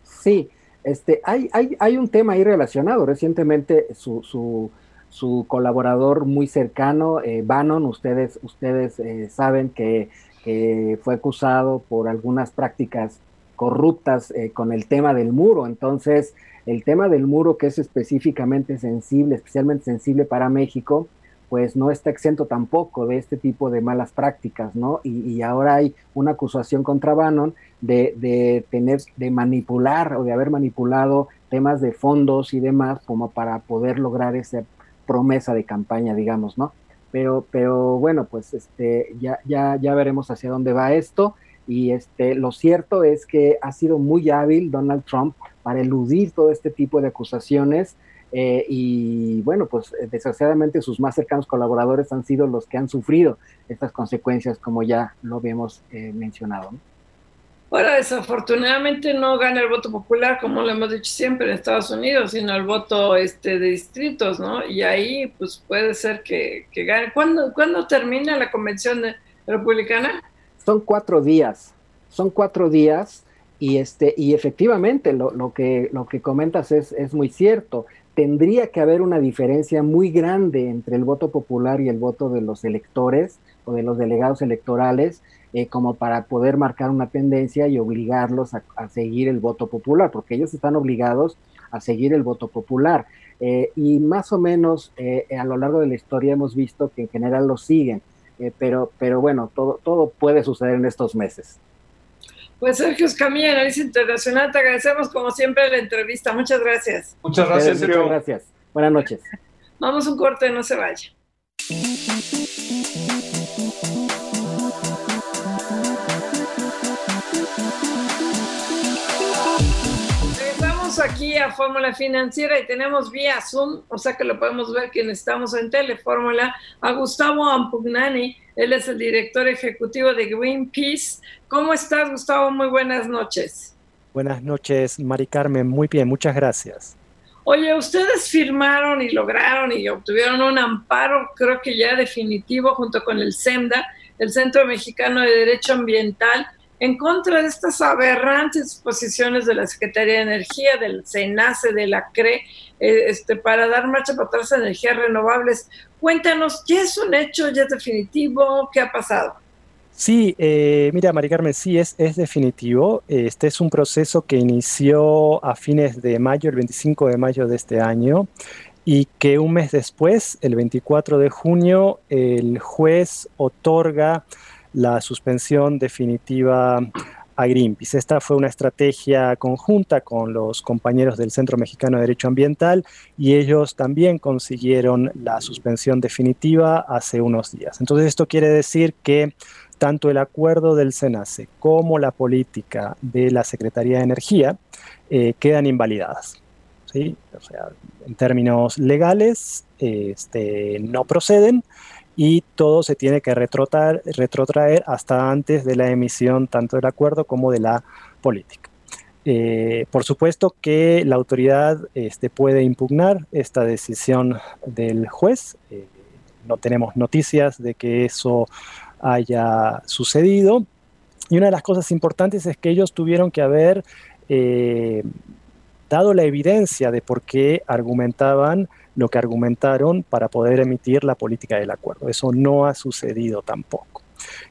Sí, este, hay, hay, hay un tema ahí relacionado. Recientemente su, su su colaborador muy cercano, eh, Bannon, ustedes, ustedes eh, saben que, fue acusado por algunas prácticas corruptas eh, con el tema del muro. Entonces, el tema del muro que es específicamente sensible, especialmente sensible para México, pues no está exento tampoco de este tipo de malas prácticas, ¿no? Y, ahora hay una acusación contra Bannon de, de, tener, de manipular o de haber manipulado temas de fondos y demás como para poder lograr ese promesa de campaña, digamos, ¿no? Pero, pero bueno, pues este, ya, ya, ya veremos hacia dónde va esto. Y este, lo cierto es que ha sido muy hábil Donald Trump para eludir todo este tipo de acusaciones. Eh, y bueno, pues desgraciadamente sus más cercanos colaboradores han sido los que han sufrido estas consecuencias, como ya lo habíamos eh, mencionado. ¿no?
Bueno, desafortunadamente no gana el voto popular, como lo hemos dicho siempre en Estados Unidos, sino el voto este, de distritos, ¿no? Y ahí, pues puede ser que, gane. ¿Cuándo, termina la convención republicana?
Son cuatro días, son cuatro días y, este, y efectivamente lo, lo, que, lo que comentas es, es muy cierto. Tendría que haber una diferencia muy grande entre el voto popular y el voto de los electores o de los delegados electorales eh, como para poder marcar una tendencia y obligarlos a, seguir el voto popular, porque ellos están obligados a seguir el voto popular. Eh, y más o menos eh, a lo largo de la historia hemos visto que en general lo siguen, pero, pero bueno, todo, todo puede suceder en estos meses.
Pues Sergio Escamilla, Análisis Internacional, te agradecemos como siempre la entrevista. Muchas gracias.
Muchas gracias,
Sergio. Muchas gracias. Buenas noches.
Vamos un corte, no se vaya. Aquí a Fórmula Financiera y tenemos vía Zoom, o sea que lo podemos ver quienes estamos en Telefórmula, a Gustavo Ampugnani, él es el director ejecutivo de Greenpeace. ¿Cómo estás, Gustavo? Muy buenas noches.
Buenas noches, Mari Carmen. Muy bien, muchas gracias.
Oye, ustedes firmaron y lograron y obtuvieron un amparo, creo que ya definitivo, junto con el SEMDA, el Centro Mexicano de Derecho Ambiental, en contra de estas aberrantes posiciones de la Secretaría de Energía, del SENACE, de la CRE, eh, este, para dar marcha para atrás a energías renovables. Cuéntanos, ¿ya es un hecho, ya es definitivo? ¿Qué ha pasado?
Sí, eh, mira, Mari Carmen, sí, es, es definitivo. Este es un proceso que inició a fines de mayo, el 25 de mayo de este año, y que un mes después, el 24 de junio, el juez otorga la suspensión definitiva a Greenpeace. Esta fue una estrategia conjunta con los compañeros del Centro Mexicano de Derecho Ambiental y ellos también consiguieron la suspensión definitiva hace unos días. Entonces esto quiere decir que tanto el acuerdo del SENACE como la política de la Secretaría de Energía eh, quedan invalidadas. ¿sí? O sea, en términos legales, este, no proceden y todo se tiene que retrotraer, retrotraer hasta antes de la emisión tanto del acuerdo como de la política. Eh, por supuesto que la autoridad este, puede impugnar esta decisión del juez. Eh, no tenemos noticias de que eso haya sucedido. Y una de las cosas importantes es que ellos tuvieron que haber eh, dado la evidencia de por qué argumentaban lo que argumentaron para poder emitir la política del acuerdo. Eso no ha sucedido tampoco.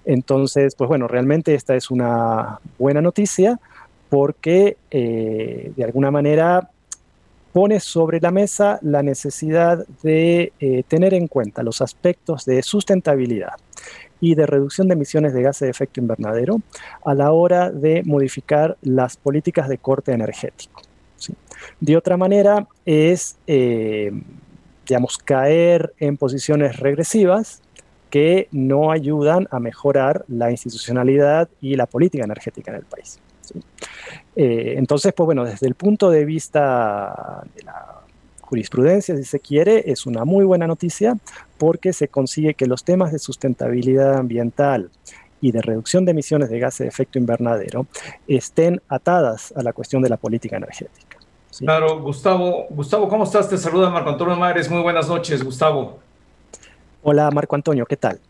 Entonces, pues bueno, realmente esta es una buena noticia porque eh, de alguna manera pone sobre la mesa la necesidad de eh, tener en cuenta los aspectos de sustentabilidad y de reducción de emisiones de gases de efecto invernadero a la hora de modificar las políticas de corte energético. De otra manera, es, eh, digamos, caer en posiciones regresivas que no ayudan a mejorar la institucionalidad y la política energética en el país. Eh, entonces, pues bueno, desde el punto de vista de la jurisprudencia, si se quiere, es una muy buena noticia porque se consigue que los temas de sustentabilidad ambiental y de reducción de emisiones de gases de efecto invernadero estén atadas a la cuestión de la política energética.
Claro, Gustavo, Gustavo, ¿cómo estás? Te saluda Marco Antonio Mares. Muy buenas noches, Gustavo.
Hola, Marco Antonio, ¿qué tal?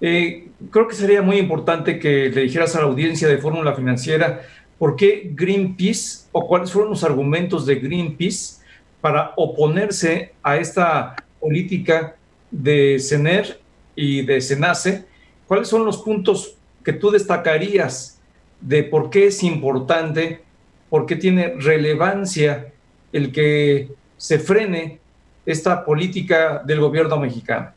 Eh, creo que sería muy importante que le dijeras a la audiencia de Fórmula Financiera por qué Greenpeace o cuáles fueron los argumentos de Greenpeace para oponerse a esta política de CENER y de SENACE. ¿Cuáles son los puntos que tú destacarías de por qué es importante porque tiene relevancia el que se frene esta política del gobierno mexicano?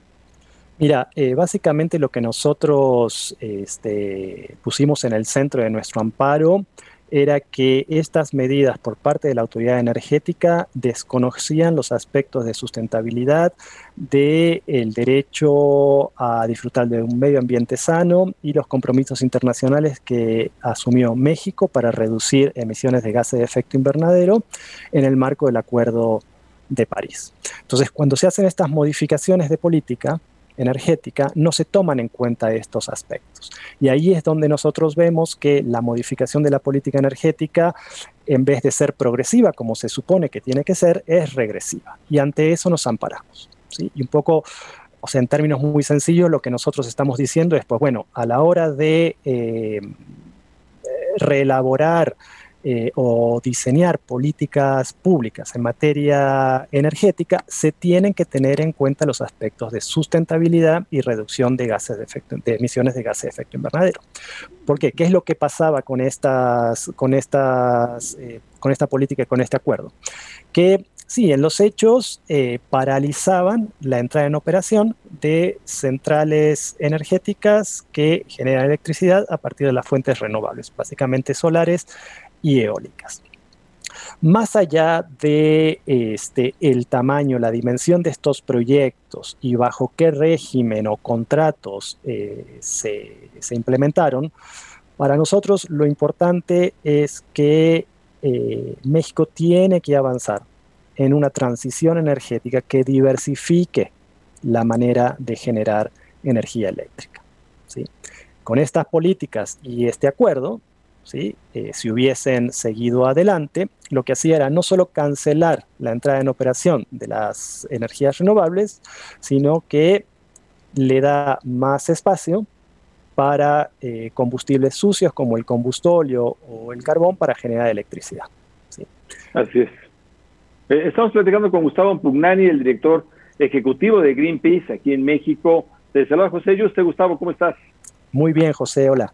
Mira, eh, básicamente lo que nosotros este, pusimos en el centro de nuestro amparo era que estas medidas por parte de la autoridad energética desconocían los aspectos de sustentabilidad, del derecho a disfrutar de un medio ambiente sano y los compromisos internacionales que asumió México para reducir emisiones de gases de efecto invernadero en el marco del Acuerdo de París. Entonces, cuando se hacen estas modificaciones de política, energética, no se toman en cuenta estos aspectos. Y ahí es donde nosotros vemos que la modificación de la política energética, en vez de ser progresiva como se supone que tiene que ser, es regresiva. Y ante eso nos amparamos. ¿sí? Y un poco, o sea, en términos muy sencillos, lo que nosotros estamos diciendo es, pues bueno, a la hora de eh, reelaborar eh, o diseñar políticas públicas en materia energética, se tienen que tener en cuenta los aspectos de sustentabilidad y reducción de, gases de, efecto, de emisiones de gases de efecto invernadero. ¿Por qué? ¿Qué es lo que pasaba con, estas, con, estas, eh, con esta política y con este acuerdo? Que sí, en los hechos eh, paralizaban la entrada en operación de centrales energéticas que generan electricidad a partir de las fuentes renovables, básicamente solares y eólicas. Más allá de este, el tamaño, la dimensión de estos proyectos y bajo qué régimen o contratos eh, se, implementaron, para nosotros lo importante es que eh, México tiene que avanzar en una transición energética que diversifique la manera de generar energía eléctrica. ¿sí? Con estas políticas y este acuerdo, eh, si hubiesen seguido adelante, lo que hacía era no solo cancelar la entrada en operación de las energías renovables, sino que le da más espacio para eh, combustibles sucios como el combustóleo o el carbón para generar electricidad.
Así es. Eh, estamos platicando con Gustavo Pugnani, el director ejecutivo de Greenpeace aquí en México. Te saluda José Yuste. Gustavo, ¿cómo estás?
Muy bien, José, hola.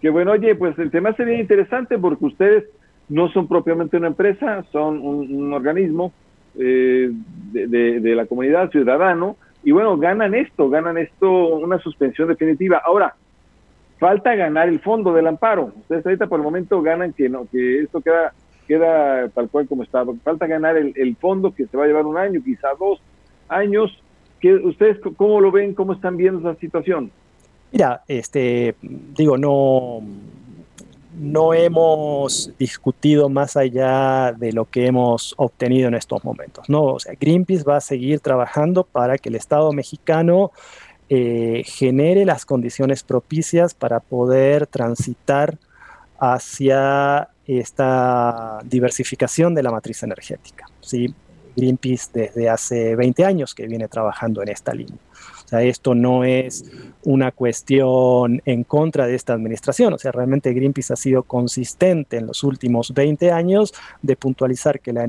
Que bueno, oye, pues el tema sería interesante porque ustedes no son propiamente una empresa, son un, organismo eh, de, la comunidad ciudadano y bueno, ganan esto, ganan esto, una suspensión definitiva. Ahora, falta ganar el fondo del amparo. Ustedes ahorita por el momento ganan que no, que esto queda, queda tal cual como está. Falta ganar el, el fondo que se va a llevar un año, quizá dos años. ¿Qué, ¿Ustedes cómo lo ven? ¿Cómo están viendo esa situación?
Mira, este, digo, no, no hemos discutido más allá de lo que hemos obtenido en estos momentos. No, Greenpeace va a seguir trabajando para que el Estado mexicano eh, genere las condiciones propicias para poder transitar hacia esta diversificación de la matriz energética. ¿sí? Greenpeace desde hace 20 años que viene trabajando en esta línea. Esto no es una cuestión en contra de esta administración. O sea, realmente Greenpeace ha sido consistente en los últimos 20 años de puntualizar que la,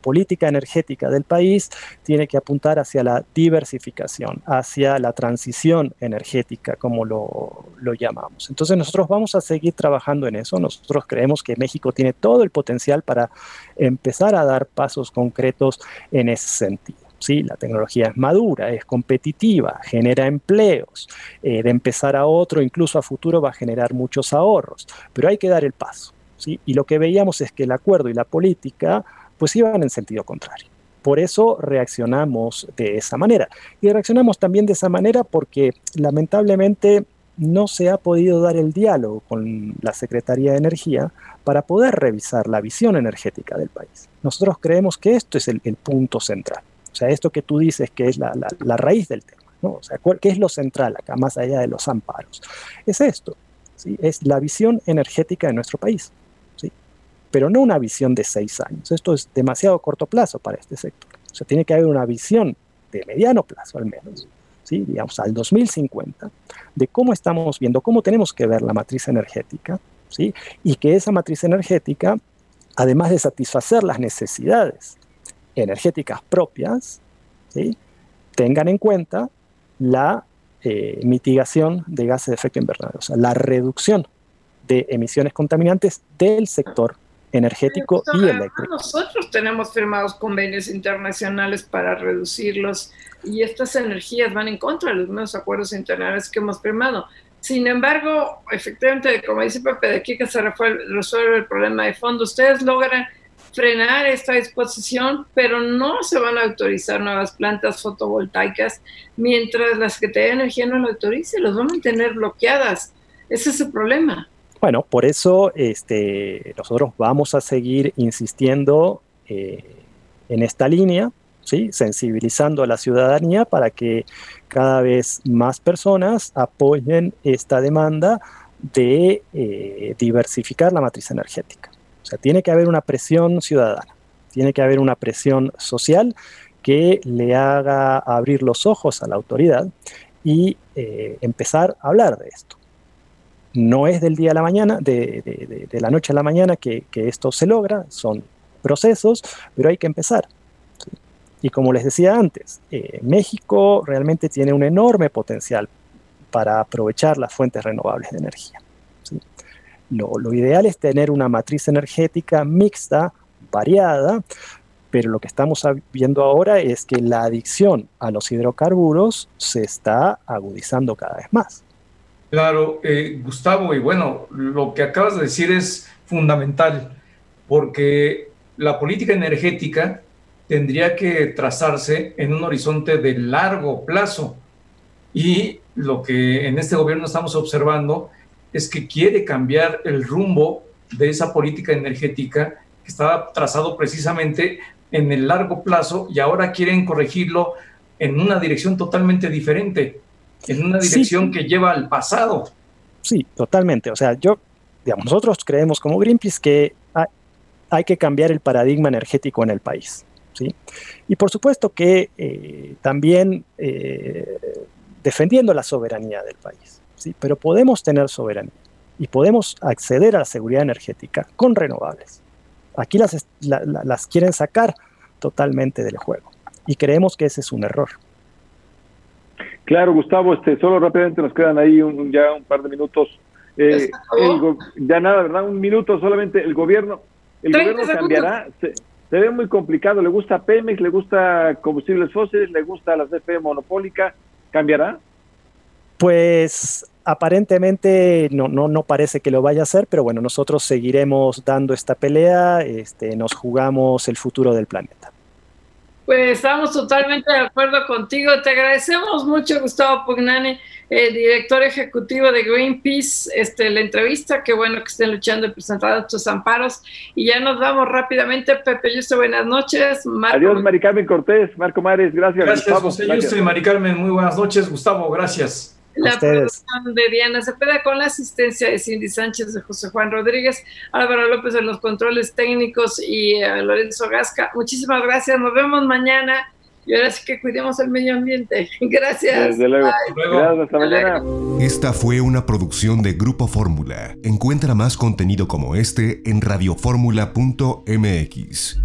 política energética del país tiene que apuntar hacia la diversificación, hacia la transición energética, como lo llamamos. Entonces nosotros vamos a seguir trabajando en eso. Nosotros creemos que México tiene todo el potencial para empezar a dar pasos concretos en ese sentido. ¿Sí? La tecnología es madura, es competitiva, genera empleos, eh, de empezar a otro, incluso a futuro va a generar muchos ahorros, pero hay que dar el paso, ¿sí? Y lo que veíamos es que el acuerdo y la política pues iban en sentido contrario. Por eso reaccionamos de esa manera. Y reaccionamos también de esa manera porque lamentablemente no se ha podido dar el diálogo con la Secretaría de Energía para poder revisar la visión energética del país. Nosotros creemos que esto es el punto central. O sea, esto que tú dices que es la, raíz del tema, ¿no? O sea, ¿qué es lo central acá, más allá de los amparos? Es esto, ¿sí? Es la visión energética de nuestro país, ¿sí? Pero no una visión de seis años. Esto es demasiado corto plazo para este sector. O sea, tiene que haber una visión de mediano plazo al menos, ¿sí? digamos, al 2050, de cómo estamos viendo, cómo tenemos que ver la matriz energética, ¿sí? y que esa matriz energética, además de satisfacer las necesidades energéticas propias, ¿sí? tengan en cuenta la eh, mitigación de gases de efecto invernadero, o sea, la reducción de emisiones contaminantes del sector energético y eléctrico.
Nosotros tenemos firmados convenios internacionales para reducirlos y estas energías van en contra de los mismos acuerdos internacionales que hemos firmado. Sin embargo, efectivamente, como dice Pepe, de aquí que se resuelve el problema de fondo, ustedes logran frenar esta disposición, pero no se van a autorizar nuevas plantas fotovoltaicas mientras la Secretaría de Energía no lo autorice, los van a tener bloqueadas. Ese es el problema.
Bueno, por eso este, nosotros vamos a seguir insistiendo eh, en esta línea, ¿sí? sensibilizando a la ciudadanía para que cada vez más personas apoyen esta demanda de eh, diversificar la matriz energética. O sea, tiene que haber una presión ciudadana, tiene que haber una presión social que le haga abrir los ojos a la autoridad y eh, empezar a hablar de esto. No es del día a la mañana, de, la noche a la mañana que, esto se logra, son procesos, pero hay que empezar. Y como les decía antes, eh, México realmente tiene un enorme potencial para aprovechar las fuentes renovables de energía. Lo, ideal es tener una matriz energética mixta, variada, pero lo que estamos viendo ahora es que la adicción a los hidrocarburos se está agudizando cada vez más.
Claro, eh, Gustavo, y bueno, lo que acabas de decir es fundamental, porque la política energética tendría que trazarse en un horizonte de largo plazo. Y lo que en este gobierno estamos observando es que quiere cambiar el rumbo de esa política energética que estaba trazado precisamente en el largo plazo y ahora quieren corregirlo en una dirección totalmente diferente, en una dirección que lleva al pasado.
Sí, totalmente. O sea, yo, digamos, nosotros creemos como Greenpeace que hay, que cambiar el paradigma energético en el país. ¿sí? Y por supuesto que eh, también eh, defendiendo la soberanía del país. Pero podemos tener soberanía y podemos acceder a la seguridad energética con renovables. Aquí las, las quieren sacar totalmente del juego y creemos que ese es un error.
Claro, Gustavo, este, solo rápidamente nos quedan ahí ya un par de minutos. Eh, ya nada, ¿verdad? Un minuto solamente. El gobierno, el gobierno cambiará. Se, se, ve muy complicado. Le gusta Pemex, le gusta combustibles fósiles, le gusta la CFE monopólica. ¿Cambiará?
Pues aparentemente no, no, no parece que lo vaya a hacer, pero bueno, nosotros seguiremos dando esta pelea, este, nos jugamos el futuro del planeta.
Pues estamos totalmente de acuerdo contigo. Te agradecemos mucho, Gustavo Pugnani, eh, director ejecutivo de Greenpeace, este, la entrevista. Qué bueno que estén luchando y presentando estos amparos. Y ya nos vamos rápidamente. Pepe Yuste, buenas noches.
Adiós, Mari Carmen Cortés, Marco Mares, gracias.
Gracias, José Yuste, Mari Carmen, muy buenas noches. Gustavo, gracias
la producción de Diana Cepeda con la asistencia de Cindy Sánchez, de José Juan Rodríguez, Álvaro López en los controles técnicos y uh, Lorenzo Gasca. Muchísimas gracias, nos vemos mañana y ahora sí que cuidemos el medio ambiente. Gracias.
Desde luego. Gracias, hasta mañana.
Esta fue una producción de Grupo Fórmula. Encuentra más contenido como este en radioformula.mx.